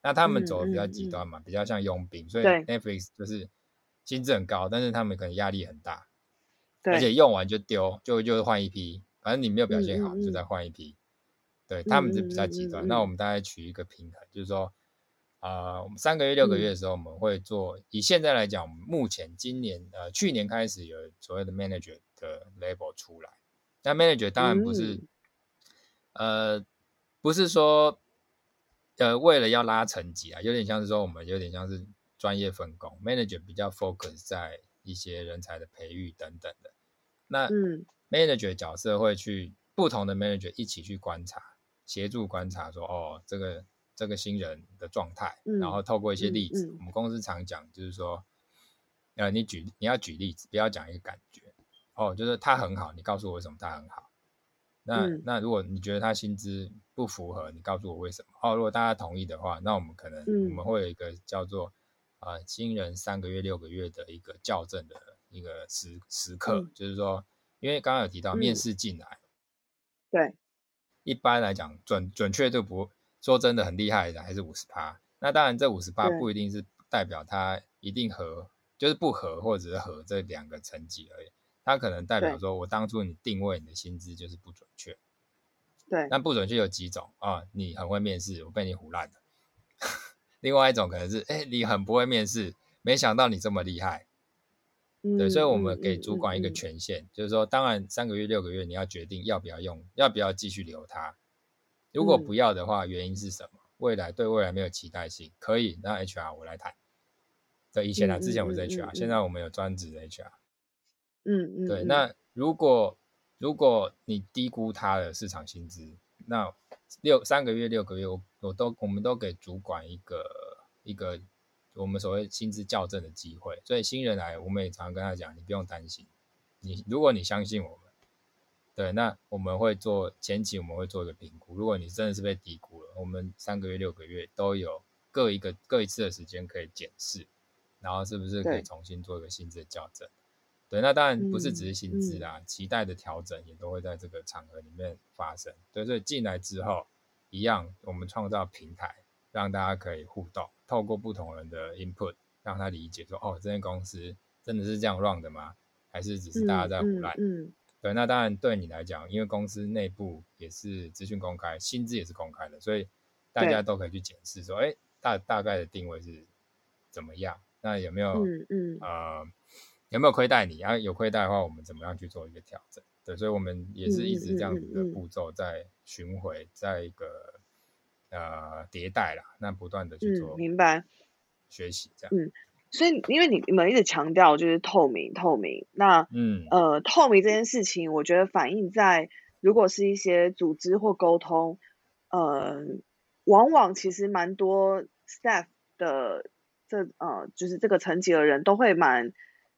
那他们走的比较极端嘛，比较像佣兵，所以 Netflix 就是薪资很高，但是他们可能压力很大，而且用完就丢，就就是换一批，反正你没有表现好，就再换一批。对他们是比较极端。那我们大概取一个平衡，就是说，啊，我们三个月、六个月的时候，我们会做。以现在来讲，目前今年呃，去年开始有所谓的 manager 的 label 出来。那 manager 当然不是，呃，不是说。呃，为了要拉层级啊，有点像是说我们有点像是专业分工，manager 比较 focus 在一些人才的培育等等的。那 manager 角色会去不同的 manager 一起去观察，协助观察说，哦，这个这个新人的状态，然后透过一些例子，我们公司常讲就是说，呃，你举你要举例子，不要讲一个感觉，哦，就是他很好，你告诉我为什么他很好。那那如果你觉得他薪资不符合，你告诉我为什么？哦，如果大家同意的话，那我们可能我们会有一个叫做啊新人三个月、六个月的一个校正的一个时时刻，就是说，因为刚刚有提到面试进来，对，一般来讲准准确度不说真的很厉害的还是五十趴。那当然这五十趴不一定是代表他一定合，就是不合或者是合这两个成绩而已。它可能代表说，我当初你定位你的薪资就是不准确。对。那不准确有几种啊？你很会面试，我被你唬烂了。<laughs> 另外一种可能是，哎，你很不会面试，没想到你这么厉害。对，所以我们给主管一个权限，就是说，当然三个月、六个月，你要决定要不要用，要不要继续留他。如果不要的话，原因是什么？未来对未来没有期待性，可以那 HR 我来谈。对，以前啊，之前我是 HR，现在我们有专职的 HR。嗯嗯，对，那如果如果你低估他的市场薪资，那六三个月六个月，我我都我们都给主管一个一个我们所谓薪资校正的机会。所以新人来，我们也常常跟他讲，你不用担心，你如果你相信我们，对，那我们会做前期我们会做一个评估。如果你真的是被低估了，我们三个月六个月都有各一个各一次的时间可以检视，然后是不是可以重新做一个薪资的校正。对，那当然不是只是薪资啦，期待的调整也都会在这个场合里面发生。对，所以进来之后，一样我们创造平台，让大家可以互动，透过不同人的 input，让他理解说，哦，这间公司真的是这样 run 的吗？还是只是大家在胡乱？嗯，对，那当然对你来讲，因为公司内部也是资讯公开，薪资也是公开的，所以大家都可以去检视说，哎，大大概的定位是怎么样？那有没有？嗯嗯，呃。有没有亏待你？啊，有亏待的话，我们怎么样去做一个调整？对，所以我们也是一直这样子的步骤在巡回，在一个呃迭代啦，那不断的去做，明白学习这样。嗯，所以因为你你们一直强调就是透明，透明，那嗯呃透明这件事情，我觉得反映在如果是一些组织或沟通，呃，往往其实蛮多 staff 的这呃就是这个层级的人都会蛮。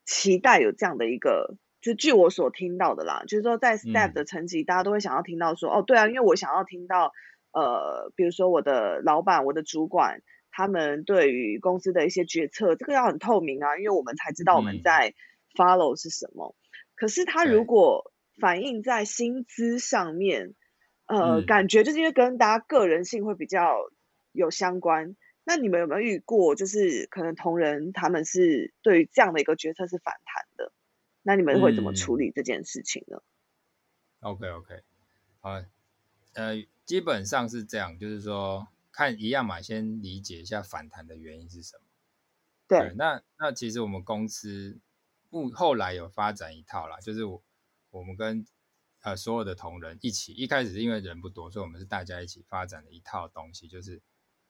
期待有这样的一个，就据我所听到的啦，就是说在 staff 的层级，大家都会想要听到说，哦，对啊，因为我想要听到，呃，比如说我的老板、我的主管，他们对于公司的一些决策，这个要很透明啊，因为我们才知道我们在 follow 是什么。可是他如果反映在薪资上面，呃，感觉就是因为跟大家个人性会比较有相关。那你们有没有遇过，就是可能同仁他们是对于这样的一个决策是反弹的？那你们会怎么处理这件事情呢？OK OK，好，呃，基本上是这样，就是说看一样嘛，先理解一下反弹的原因是什么。对，那那其实我们公司不后来有发展一套啦，就是我我们跟呃所有的同仁一起，一开始是因为人不多，所以我们是大家一起发展的一套东西，就是。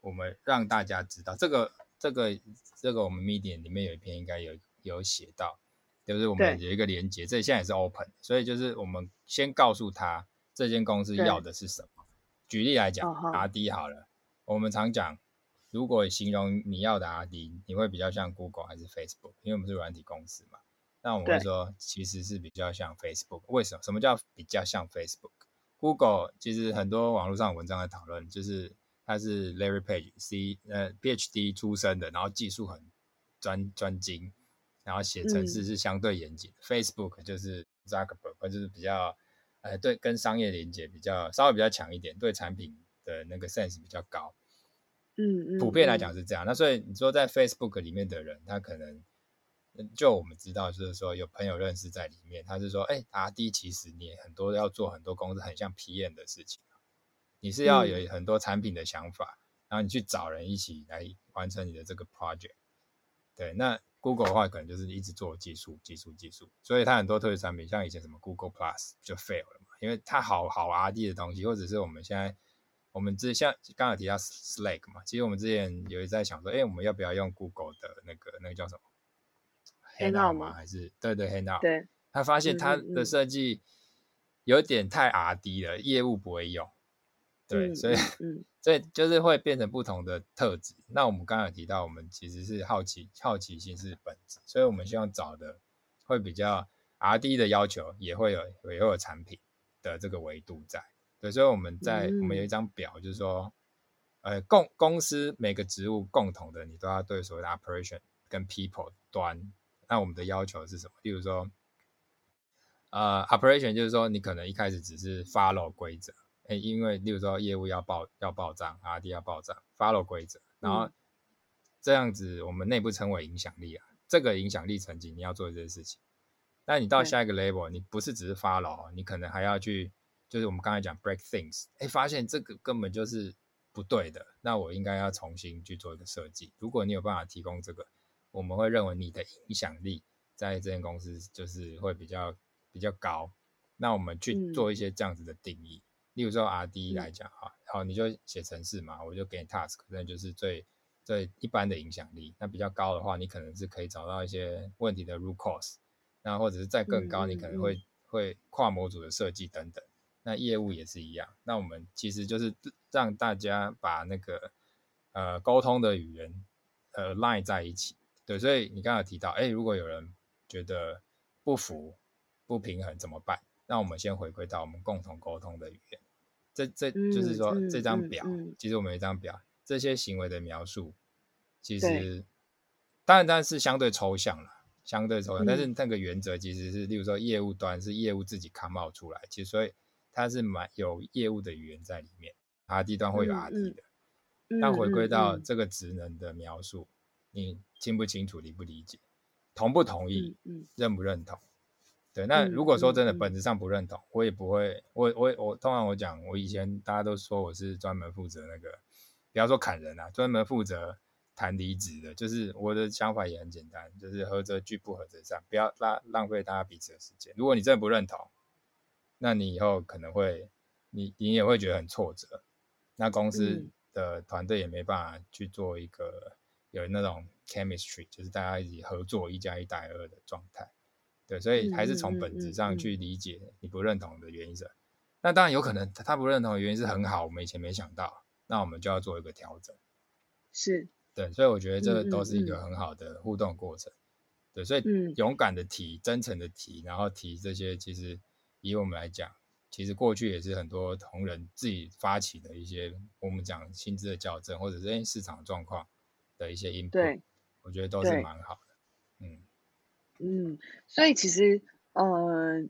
我们让大家知道这个这个这个我们 media 里面有一篇应该有有写到，就是我们有一个连接，这现在也是 open，所以就是我们先告诉他这间公司要的是什么。举例来讲，R D 好了，我们常讲，如果形容你要的 R D，你会比较像 Google 还是 Facebook？因为我们是软体公司嘛。那我们会说其实是比较像 Facebook。为什么？什么叫比较像 Facebook？Google 其实很多网络上文章在讨论，就是他是 Larry Page C 呃 PhD 出身的，然后技术很专专精，然后写程式是相对严谨。Facebook 就是 Zuckerberg 就是比较呃对跟商业连接比较稍微比较强一点，对产品的那个 sense 比较高。嗯，普遍来讲是这样。那所以你说在 Facebook 里面的人，他可能就我们知道，就是说有朋友认识在里面，他是说，哎，R D 其实你很多要做很多公司很像 P M 的事情，你是要有很多产品的想法，然后你去找人一起来完成你的这个 project。对，那 Google 的话可能就是一直做技术、技术、技术，所以它很多特殊产品，像以前什么 Google Plus 就 fail 了嘛，因为它好好 R D 的东西，或者是我们现在。我们之像刚才提到 Slack 嘛，其实我们之前有在想说，哎，我们要不要用 Google 的那个那个叫什么？Hangout 吗？还是对对 Hangout？对。他发现他的设计有点太 R D 了，业务不会用。对，所以 <laughs> 所以就是会变成不同的特质。那我们刚刚有提到，我们其实是好奇好奇心是本质，所以我们希望找的会比较 R D 的要求，也会有也会有产品的这个维度在。对，所以我们在我们有一张表，就是说，呃，共公司每个职务共同的，你都要对所谓的 operation 跟 people 端。那我们的要求是什么？例如说，呃，operation 就是说，你可能一开始只是 follow 规则，哎，因为例如说业务要报要报账，RD 要报账，follow 规则，然后这样子我们内部称为影响力啊。这个影响力层级你要做这些事情。那你到下一个 level，你不是只是 follow，你可能还要去。就是我们刚才讲 break things，哎，发现这个根本就是不对的，那我应该要重新去做一个设计。如果你有办法提供这个，我们会认为你的影响力在这间公司就是会比较比较高。那我们去做一些这样子的定义，例如说 R D 来讲哈，好，你就写程式嘛，我就给你 task，那就是最最一般的影响力。那比较高的话，你可能是可以找到一些问题的 root cause，那或者是再更高，你可能会会跨模组的设计等等。那业务也是一样，那我们其实就是让大家把那个呃沟通的语言呃 line 在一起，对，所以你刚刚提到，哎，如果有人觉得不服、不平衡怎么办？那我们先回归到我们共同沟通的语言，这这就是说这张表，其实我们有一张表，这些行为的描述，其实当然当然是相对抽象了，相对抽象，但是那个原则其实是，例如说业务端是业务自己 come out 出来，其实所以。它是蛮有业务的语言在里面，R D 端会有 R D 的。但回归到这个职能的描述，你清不清楚、理不理解、同不同意、认不认同？对，那如果说真的本质上不认同，我也不会。我我我通常我讲，我以前大家都说我是专门负责那个，不要说砍人啊，专门负责谈离职的。就是我的想法也很简单，就是合则聚，不合则散，不要浪浪费大家彼此的时间。如果你真的不认同，那你以后可能会，你你也会觉得很挫折，那公司的团队也没办法去做一个有那种 chemistry，就是大家一起合作一加一大于二的状态，对，所以还是从本质上去理解你不认同的原因是，那当然有可能他不认同的原因是很好，我们以前没想到，那我们就要做一个调整，是。对，所以我觉得这都是一个很好的互动过程，对，所以勇敢的提，真诚的提，然后提这些其实。以我们来讲，其实过去也是很多同仁自己发起的一些，我们讲薪资的校正，或者是市场状况的一些应对，我觉得都是蛮好的。嗯嗯，所以其实呃，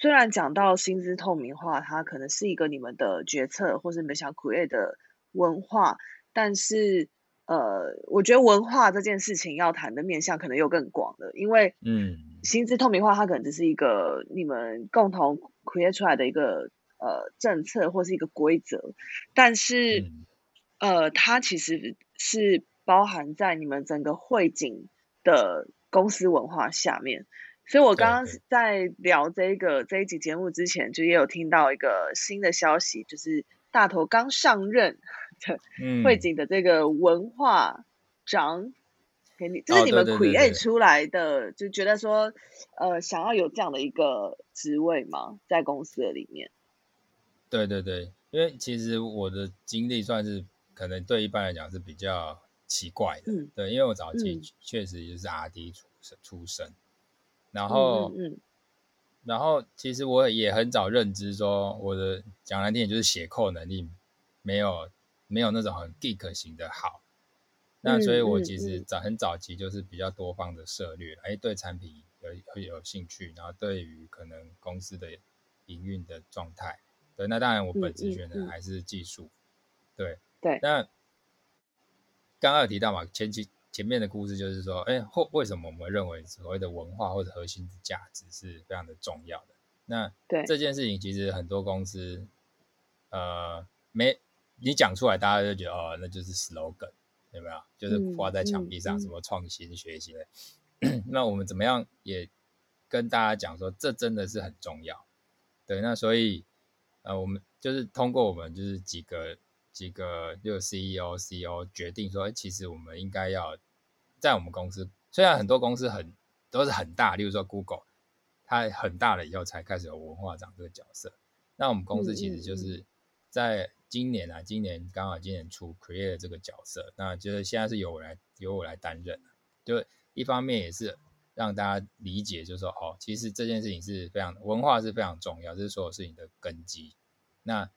虽然讲到薪资透明化，它可能是一个你们的决策，或是你们想 create 的文化，但是。呃，我觉得文化这件事情要谈的面向可能又更广了，因为嗯，薪资透明化它可能只是一个你们共同 create 出来的一个呃政策或是一个规则，但是呃，它其实是包含在你们整个汇景的公司文化下面。所以我刚刚在聊这个这一集节目之前，就也有听到一个新的消息，就是大头刚上任。汇景的这个文化长给你，这是你们 create 出来的，就觉得说，呃，想要有这样的一个职位吗？在公司的里面？对对对，因为其实我的经历算是可能对一般来讲是比较奇怪的，对，因为我早期确实就是 R D 出出身，然后，嗯，然后其实我也很早认知说，我的讲难听点就是写扣能力没有没有那种很 geek 型的好。那所以，我其实早很早期就是比较多方的涉略，哎，对产品有会有兴趣，然后对于可能公司的营运的状态，对，那当然我本职选的还是技术，对对。那刚刚有提到嘛，前期前面的故事就是说，哎，或为什么我们认为所谓的文化或者核心的价值是非常的重要的？那对这件事情，其实很多公司，呃，没你讲出来，大家就觉得哦，那就是 slogan。有没有？就是挂在墙壁上，什么创新学习的？<coughs> 那我们怎么样也跟大家讲说，这真的是很重要。对，那所以呃，我们就是通过我们就是几个几个就 CEO、CEO 决定说，其实我们应该要在我们公司，虽然很多公司很都是很大，例如说 Google，它很大了以后才开始有文化长这个角色。那我们公司其实就是在。今年啊，今年刚好今年出 create 这个角色，那就是现在是由我来由我来担任。就一方面也是让大家理解，就是说哦，其实这件事情是非常文化是非常重要，这是所有事情的根基。那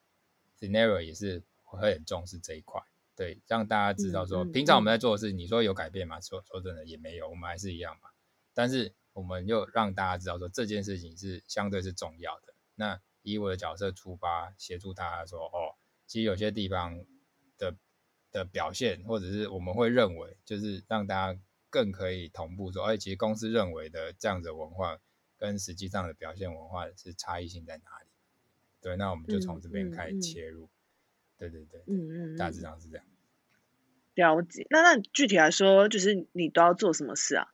scenario 也是会很重视这一块，对，让大家知道说，平常我们在做的事，你说有改变吗？说说真的也没有，我们还是一样嘛。但是我们又让大家知道说，这件事情是相对是重要的。那以我的角色出发，协助大家说哦。其实有些地方的的表现，或者是我们会认为，就是让大家更可以同步说，哎，其实公司认为的这样子文化，跟实际上的表现文化是差异性在哪里？对，那我们就从这边开始切入。对对对，嗯嗯，大致上是这样。了解。那那具体来说，就是你都要做什么事啊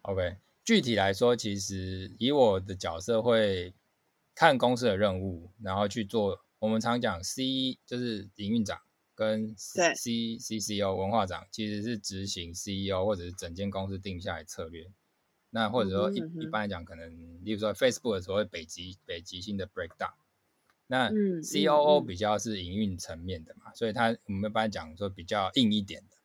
？OK，具体来说，其实以我的角色会看公司的任务，然后去做。我们常讲 C 就是营运长跟 C C C O 文化长，其实是执行 C E O 或者是整间公司定下来策略。那或者说一一般来讲，可能例如说 Facebook 的时候北极北极星的 breakdown。那 C O O 比较是营运层面的嘛，所以它我们一般讲说比较硬一点的，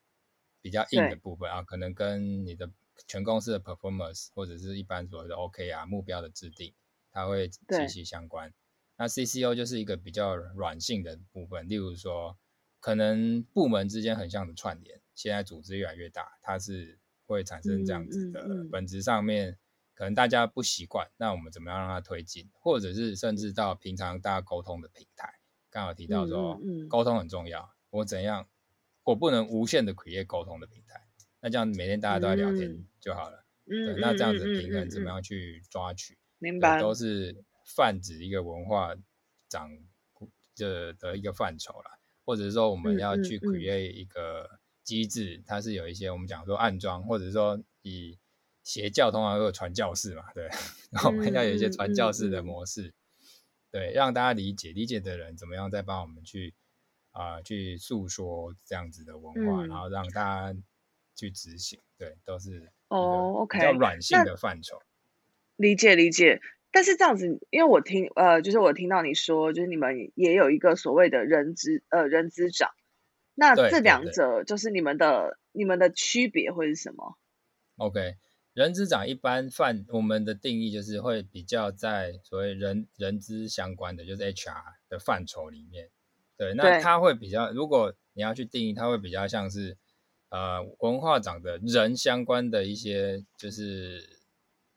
比较硬的部分啊，可能跟你的全公司的 performance 或者是一般所谓的 OK 啊目标的制定，它会息息相关。那 CCO 就是一个比较软性的部分，例如说，可能部门之间很像的串联，现在组织越来越大，它是会产生这样子的本质上面，可能大家不习惯，那我们怎么样让它推进，或者是甚至到平常大家沟通的平台，刚好提到说，沟通很重要，我怎样，我不能无限的 create 沟通的平台，那这样每天大家都在聊天就好了，对，那这样子平衡怎么样去抓取，明白，都是。泛指一个文化长的的一个范畴了，或者是说我们要去 create 一个机制，它是有一些我们讲说暗装，或者说以邪教通常都有传教士嘛，对，然后我们要有一些传教士的模式，对，让大家理解，理解的人怎么样再帮我们去啊去诉说这样子的文化，然后让大家去执行，对，都是哦，OK，比较软性的范畴，理解理解。但是这样子，因为我听呃，就是我听到你说，就是你们也有一个所谓的人资呃人资长，那这两者就是你们的你们的区别会是什么？OK，人资长一般范我们的定义就是会比较在所谓人人资相关的，就是 HR 的范畴里面。对，那他会比较，如果你要去定义，他会比较像是呃文化长的人相关的一些就是。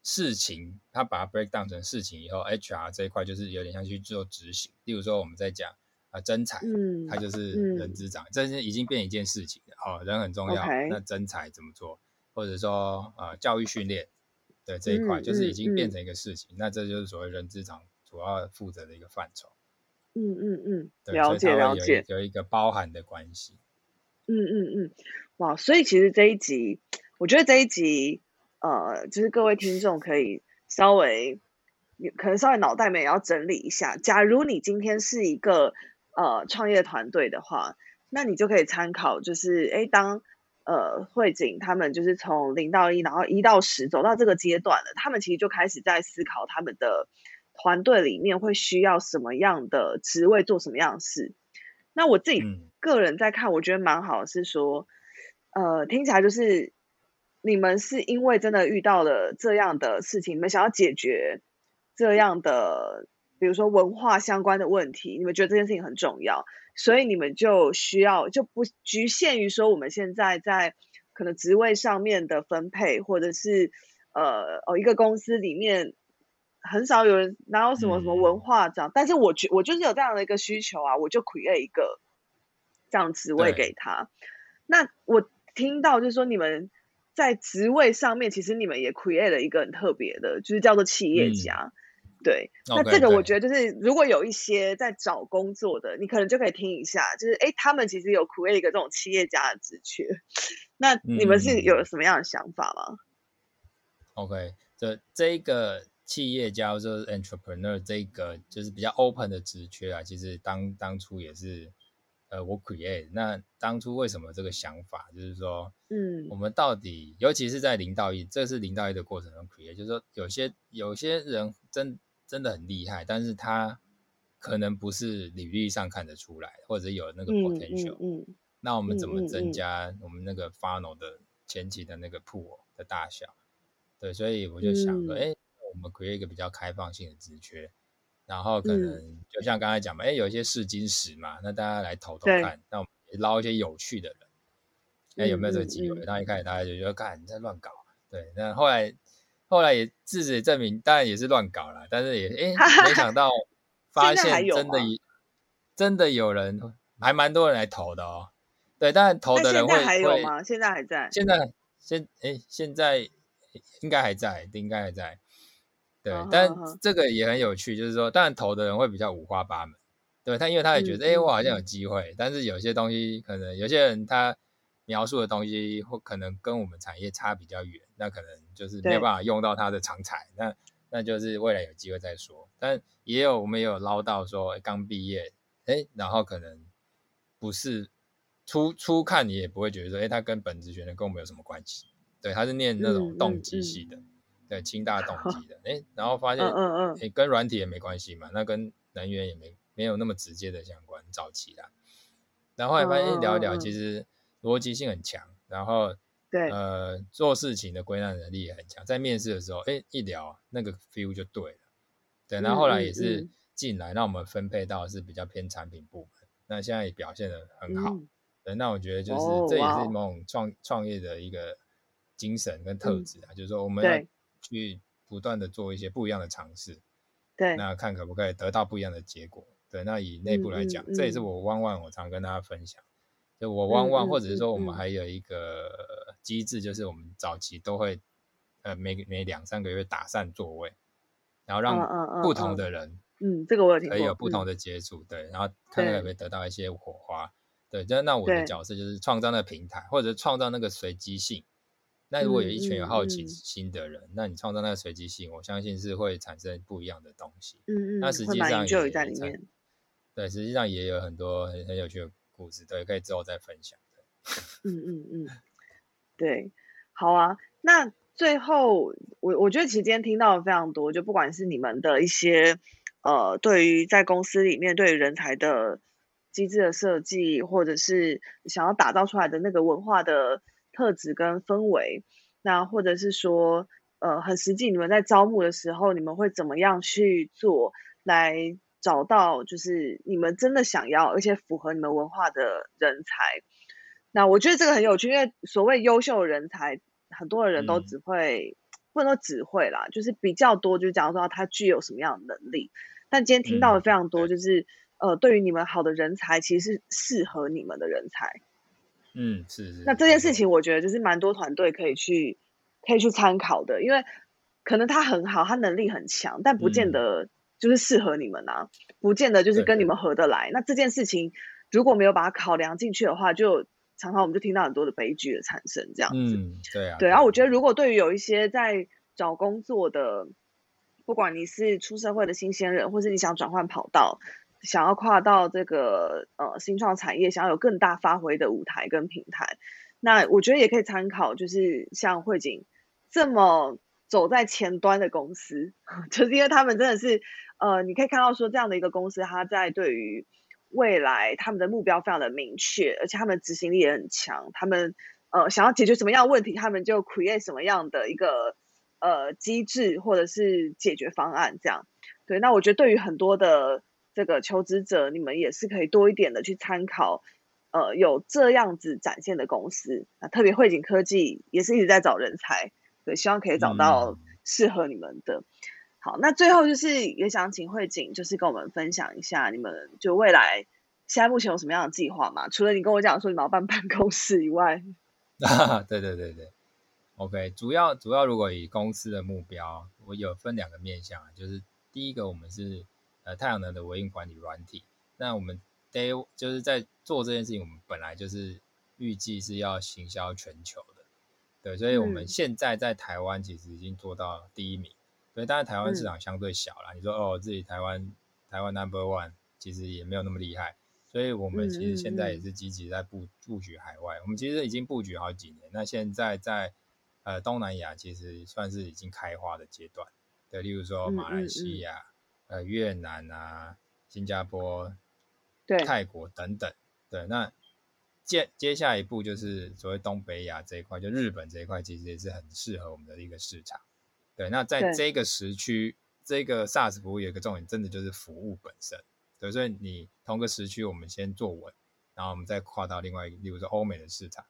事情，他把它 break down 成事情以后，HR 这一块就是有点像去做执行。例如说，我们在讲啊，真才，嗯，他就是人资长，这是已经变一件事情了。哦，人很重要，那真才怎么做？或者说啊，教育训练的这一块，就是已经变成一个事情。那这就是所谓人资长主要负责的一个范畴。嗯嗯嗯，了解了解，有一个包含的关系。嗯嗯嗯，哇，所以其实这一集，我觉得这一集。呃，就是各位听众可以稍微，可能稍微脑袋里也要整理一下。假如你今天是一个呃创业团队的话，那你就可以参考，就是哎，当呃慧景他们就是从零到一，然后一到十走到这个阶段了，他们其实就开始在思考他们的团队里面会需要什么样的职位做什么样的事。那我自己个人在看，我觉得蛮好，是说，呃，听起来就是。你们是因为真的遇到了这样的事情，你们想要解决这样的，比如说文化相关的问题，你们觉得这件事情很重要，所以你们就需要就不局限于说我们现在在可能职位上面的分配，或者是呃哦一个公司里面很少有人哪有什么什么文化这样，但是我觉我就是有这样的一个需求啊，我就 create 一个这样职位给他。那我听到就是说你们。在职位上面，其实你们也 create 了一个很特别的，就是叫做企业家。对，那这个我觉得就是，如果有一些在找工作的，你可能就可以听一下，就是哎，他们其实有 create 一个这种企业家的职缺。<laughs> 那你们是有什么样的想法吗？OK，这这一个企业家就是 entrepreneur 这个就是比较 open 的职缺啊，其实当当初也是。呃，我 create 那当初为什么这个想法，就是说，嗯，我们到底，尤其是在零到一，这是零到一的过程中 create，就是说，有些有些人真真的很厉害，但是他可能不是履历上看得出来，或者有那个 potential，嗯，那我们怎么增加我们那个 funnel 的前期的那个 pool 的大小？对，所以我就想说，哎，我们 create 一个比较开放性的职缺。然后可能就像刚才讲嘛，哎，有一些试金石嘛，那大家来投投看，那我们捞一些有趣的人，哎，有没有这个机会？那一开始大家就觉得，看你在乱搞，对。那后来后来也事实也证明，当然也是乱搞了，但是也哎，没想到 <laughs> 发现真的真的有人，还蛮多人来投的哦。对，但投的人会还有吗？现在还在？现在现哎，现在应该还在，应该还在。对，但这个也很有趣，就是说，当然投的人会比较五花八门，对他，因为他也觉得，哎，我好像有机会，但是有些东西可能有些人他描述的东西或可能跟我们产业差比较远，那可能就是没有办法用到他的长才，那那就是未来有机会再说。但也有我们也有捞到说刚毕业，哎，然后可能不是初初看你也不会觉得说，哎，他跟本职学的跟我们有什么关系？对，他是念那种动机系的。对，清大动机 <laughs> 的，哎，然后发现，嗯嗯嗯，哎，跟软体也没关系嘛，那跟能源也没没有那么直接的相关，早期啦，然后后来发现聊一聊，其实逻辑性很强，然后，对，呃，做事情的归纳能力也很强，在面试的时候，哎，一聊那个 feel 就对了，对，然后后来也是进来，让我们分配到是比较偏产品部门，那现在也表现的很好，对，那我觉得就是这也是某种创创业的一个精神跟特质啊，就是说我们要。去不断的做一些不一样的尝试，对，那看可不可以得到不一样的结果。对，那以内部来讲，这也是我汪汪我常跟大家分享。就我汪汪，或者是说我们还有一个机制，就是我们早期都会呃每每两三个月打散座位，然后让不同的人，嗯，这个我有听可以有不同的接触，对，然后看看可不可以得到一些火花。对，就那我的角色就是创造那个平台，或者创造那个随机性。那如果有一群有好奇心的人，那你创造那个随机性，我相信是会产生不一样的东西。嗯嗯，那实际上也在里面。对，实际上也有很多很很有趣的故事，对，可以之后再分享。<laughs> 嗯嗯嗯，对，好啊。那最后，我我觉得其实今天听到了非常多，就不管是你们的一些呃，对于在公司里面对于人才的机制的设计，或者是想要打造出来的那个文化的。特质跟氛围，那或者是说，呃，很实际，你们在招募的时候，你们会怎么样去做，来找到就是你们真的想要而且符合你们文化的人才？那我觉得这个很有趣，因为所谓优秀人才，很多的人都只会不能说只会啦，就是比较多，就是假如说他具有什么样的能力。但今天听到的非常多，就是呃，对于你们好的人才，其实是适合你们的人才。嗯，是是。那这件事情，我觉得就是蛮多团队可以去可以去参考的，因为可能他很好，他能力很强，但不见得就是适合你们啊，不见得就是跟你们合得来。那这件事情如果没有把它考量进去的话，就常常我们就听到很多的悲剧的产生，这样子。嗯，对啊。对，然后我觉得如果对于有一些在找工作的，不管你是出社会的新鲜人，或是你想转换跑道。想要跨到这个呃新创产业，想要有更大发挥的舞台跟平台，那我觉得也可以参考，就是像汇景这么走在前端的公司，<laughs> 就是因为他们真的是呃，你可以看到说这样的一个公司，它在对于未来他们的目标非常的明确，而且他们执行力也很强，他们呃想要解决什么样的问题，他们就 create 什么样的一个呃机制或者是解决方案这样。对，那我觉得对于很多的这个求职者，你们也是可以多一点的去参考，呃，有这样子展现的公司，啊特别汇景科技也是一直在找人才，对，希望可以找到适合你们的。好，那最后就是也想请慧景，就是跟我们分享一下你们就未来现在目前有什么样的计划嘛？除了你跟我讲说你们要办办公室以外，<laughs> 对对对对，OK，主要主要如果以公司的目标，我有分两个面向，就是第一个我们是呃太阳能的维运管理软体，那我们 day 就是在做这件事情，我们本来就是预计是要行销全球的，对，所以我们现在在台湾其实已经做到第一名。所以当然台湾市场相对小啦。你说哦，自己台湾台湾 number one，其实也没有那么厉害。所以我们其实现在也是积极在布布局海外。我们其实已经布局好几年。那现在在呃东南亚，其实算是已经开花的阶段。对，例如说马来西亚、呃越南啊、新加坡、对泰国等等。对，那接接下一步就是所谓东北亚这一块，就日本这一块，其实也是很适合我们的一个市场。对，那在这个时区，这个 SaaS 服务有一个重点，真的就是服务本身。对，所以你同个时区，我们先做稳，然后我们再跨到另外一个，例如说欧美的市场，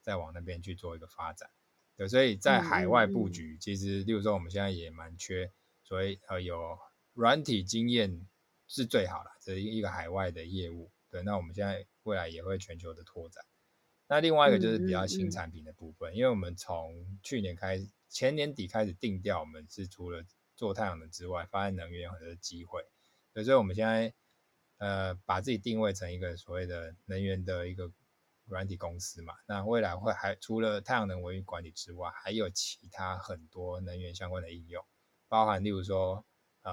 再往那边去做一个发展。对，所以在海外布局，其实例如说我们现在也蛮缺，所以呃有软体经验是最好的，这是一个海外的业务。对，那我们现在未来也会全球的拓展。那另外一个就是比较新产品的部分，因为我们从去年开始。前年底开始定调，我们是除了做太阳能之外，发现能源有很多机会，所以我们现在呃把自己定位成一个所谓的能源的一个软体公司嘛。那未来会还除了太阳能维运管理之外，还有其他很多能源相关的应用，包含例如说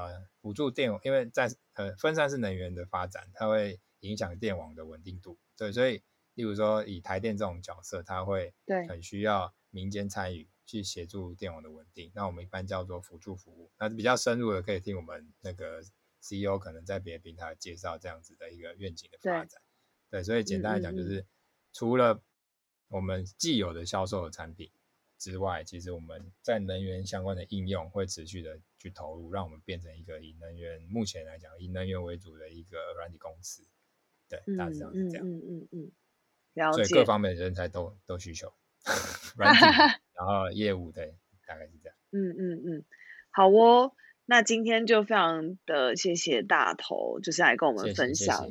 呃辅助电，因为在呃分散式能源的发展，它会影响电网的稳定度。对，所以例如说以台电这种角色，它会很需要民间参与。去协助电网的稳定，那我们一般叫做辅助服务。那比较深入的，可以听我们那个 CEO 可能在别的平台介绍这样子的一个愿景的发展。对，所以简单来讲，就是除了我们既有的销售的产品之外，其实我们在能源相关的应用会持续的去投入，让我们变成一个以能源目前来讲以能源为主的一个软体公司。对，大致上是这样。嗯嗯嗯，了解。所以各方面的人才都都需求。<laughs> 软体，<laughs> 然后业务对，大概是这样。嗯嗯嗯，好哦。那今天就非常的谢谢大头，就是来跟我们分享。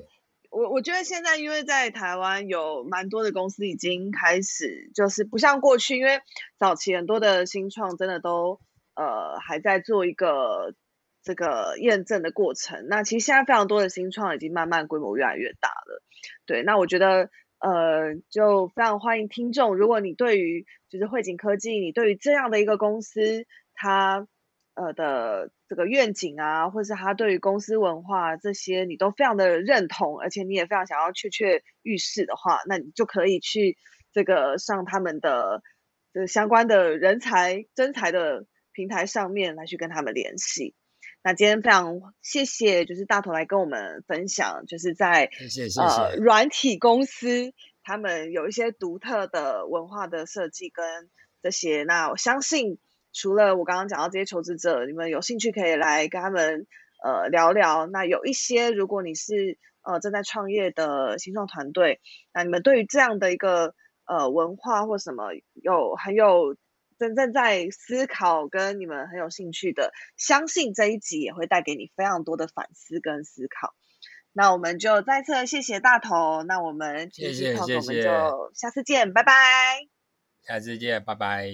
我我觉得现在因为在台湾有蛮多的公司已经开始，就是不像过去，因为早期很多的新创真的都呃还在做一个这个验证的过程。那其实现在非常多的新创已经慢慢规模越来越大了。对，那我觉得。呃，就非常欢迎听众。如果你对于就是汇景科技，你对于这样的一个公司，它呃的这个愿景啊，或是它对于公司文化这些，你都非常的认同，而且你也非常想要确确预示的话，那你就可以去这个上他们的这相关的人才征才的平台上面来去跟他们联系。那今天非常谢谢，就是大头来跟我们分享，就是在呃软体公司，他们有一些独特的文化的设计跟这些。那我相信，除了我刚刚讲到这些求职者，你们有兴趣可以来跟他们呃聊聊。那有一些，如果你是呃正在创业的新创团队，那你们对于这样的一个呃文化或什么有很有。真正在思考跟你们很有兴趣的，相信这一集也会带给你非常多的反思跟思考。那我们就再次谢谢大头，那我们谢谢谢谢，我们就下次见，拜拜。下次见，拜拜。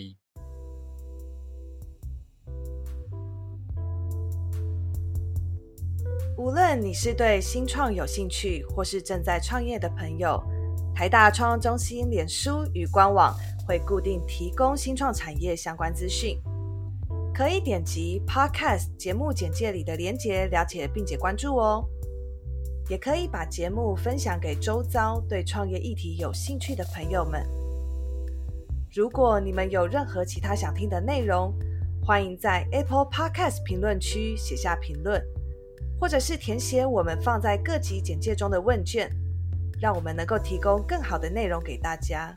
无论你是对新创有兴趣，或是正在创业的朋友，台大创中心脸书与官网。会固定提供新创产业相关资讯，可以点击 Podcast 节目简介里的连结了解并且关注哦。也可以把节目分享给周遭对创业议题有兴趣的朋友们。如果你们有任何其他想听的内容，欢迎在 Apple Podcast 评论区写下评论，或者是填写我们放在各集简介中的问卷，让我们能够提供更好的内容给大家。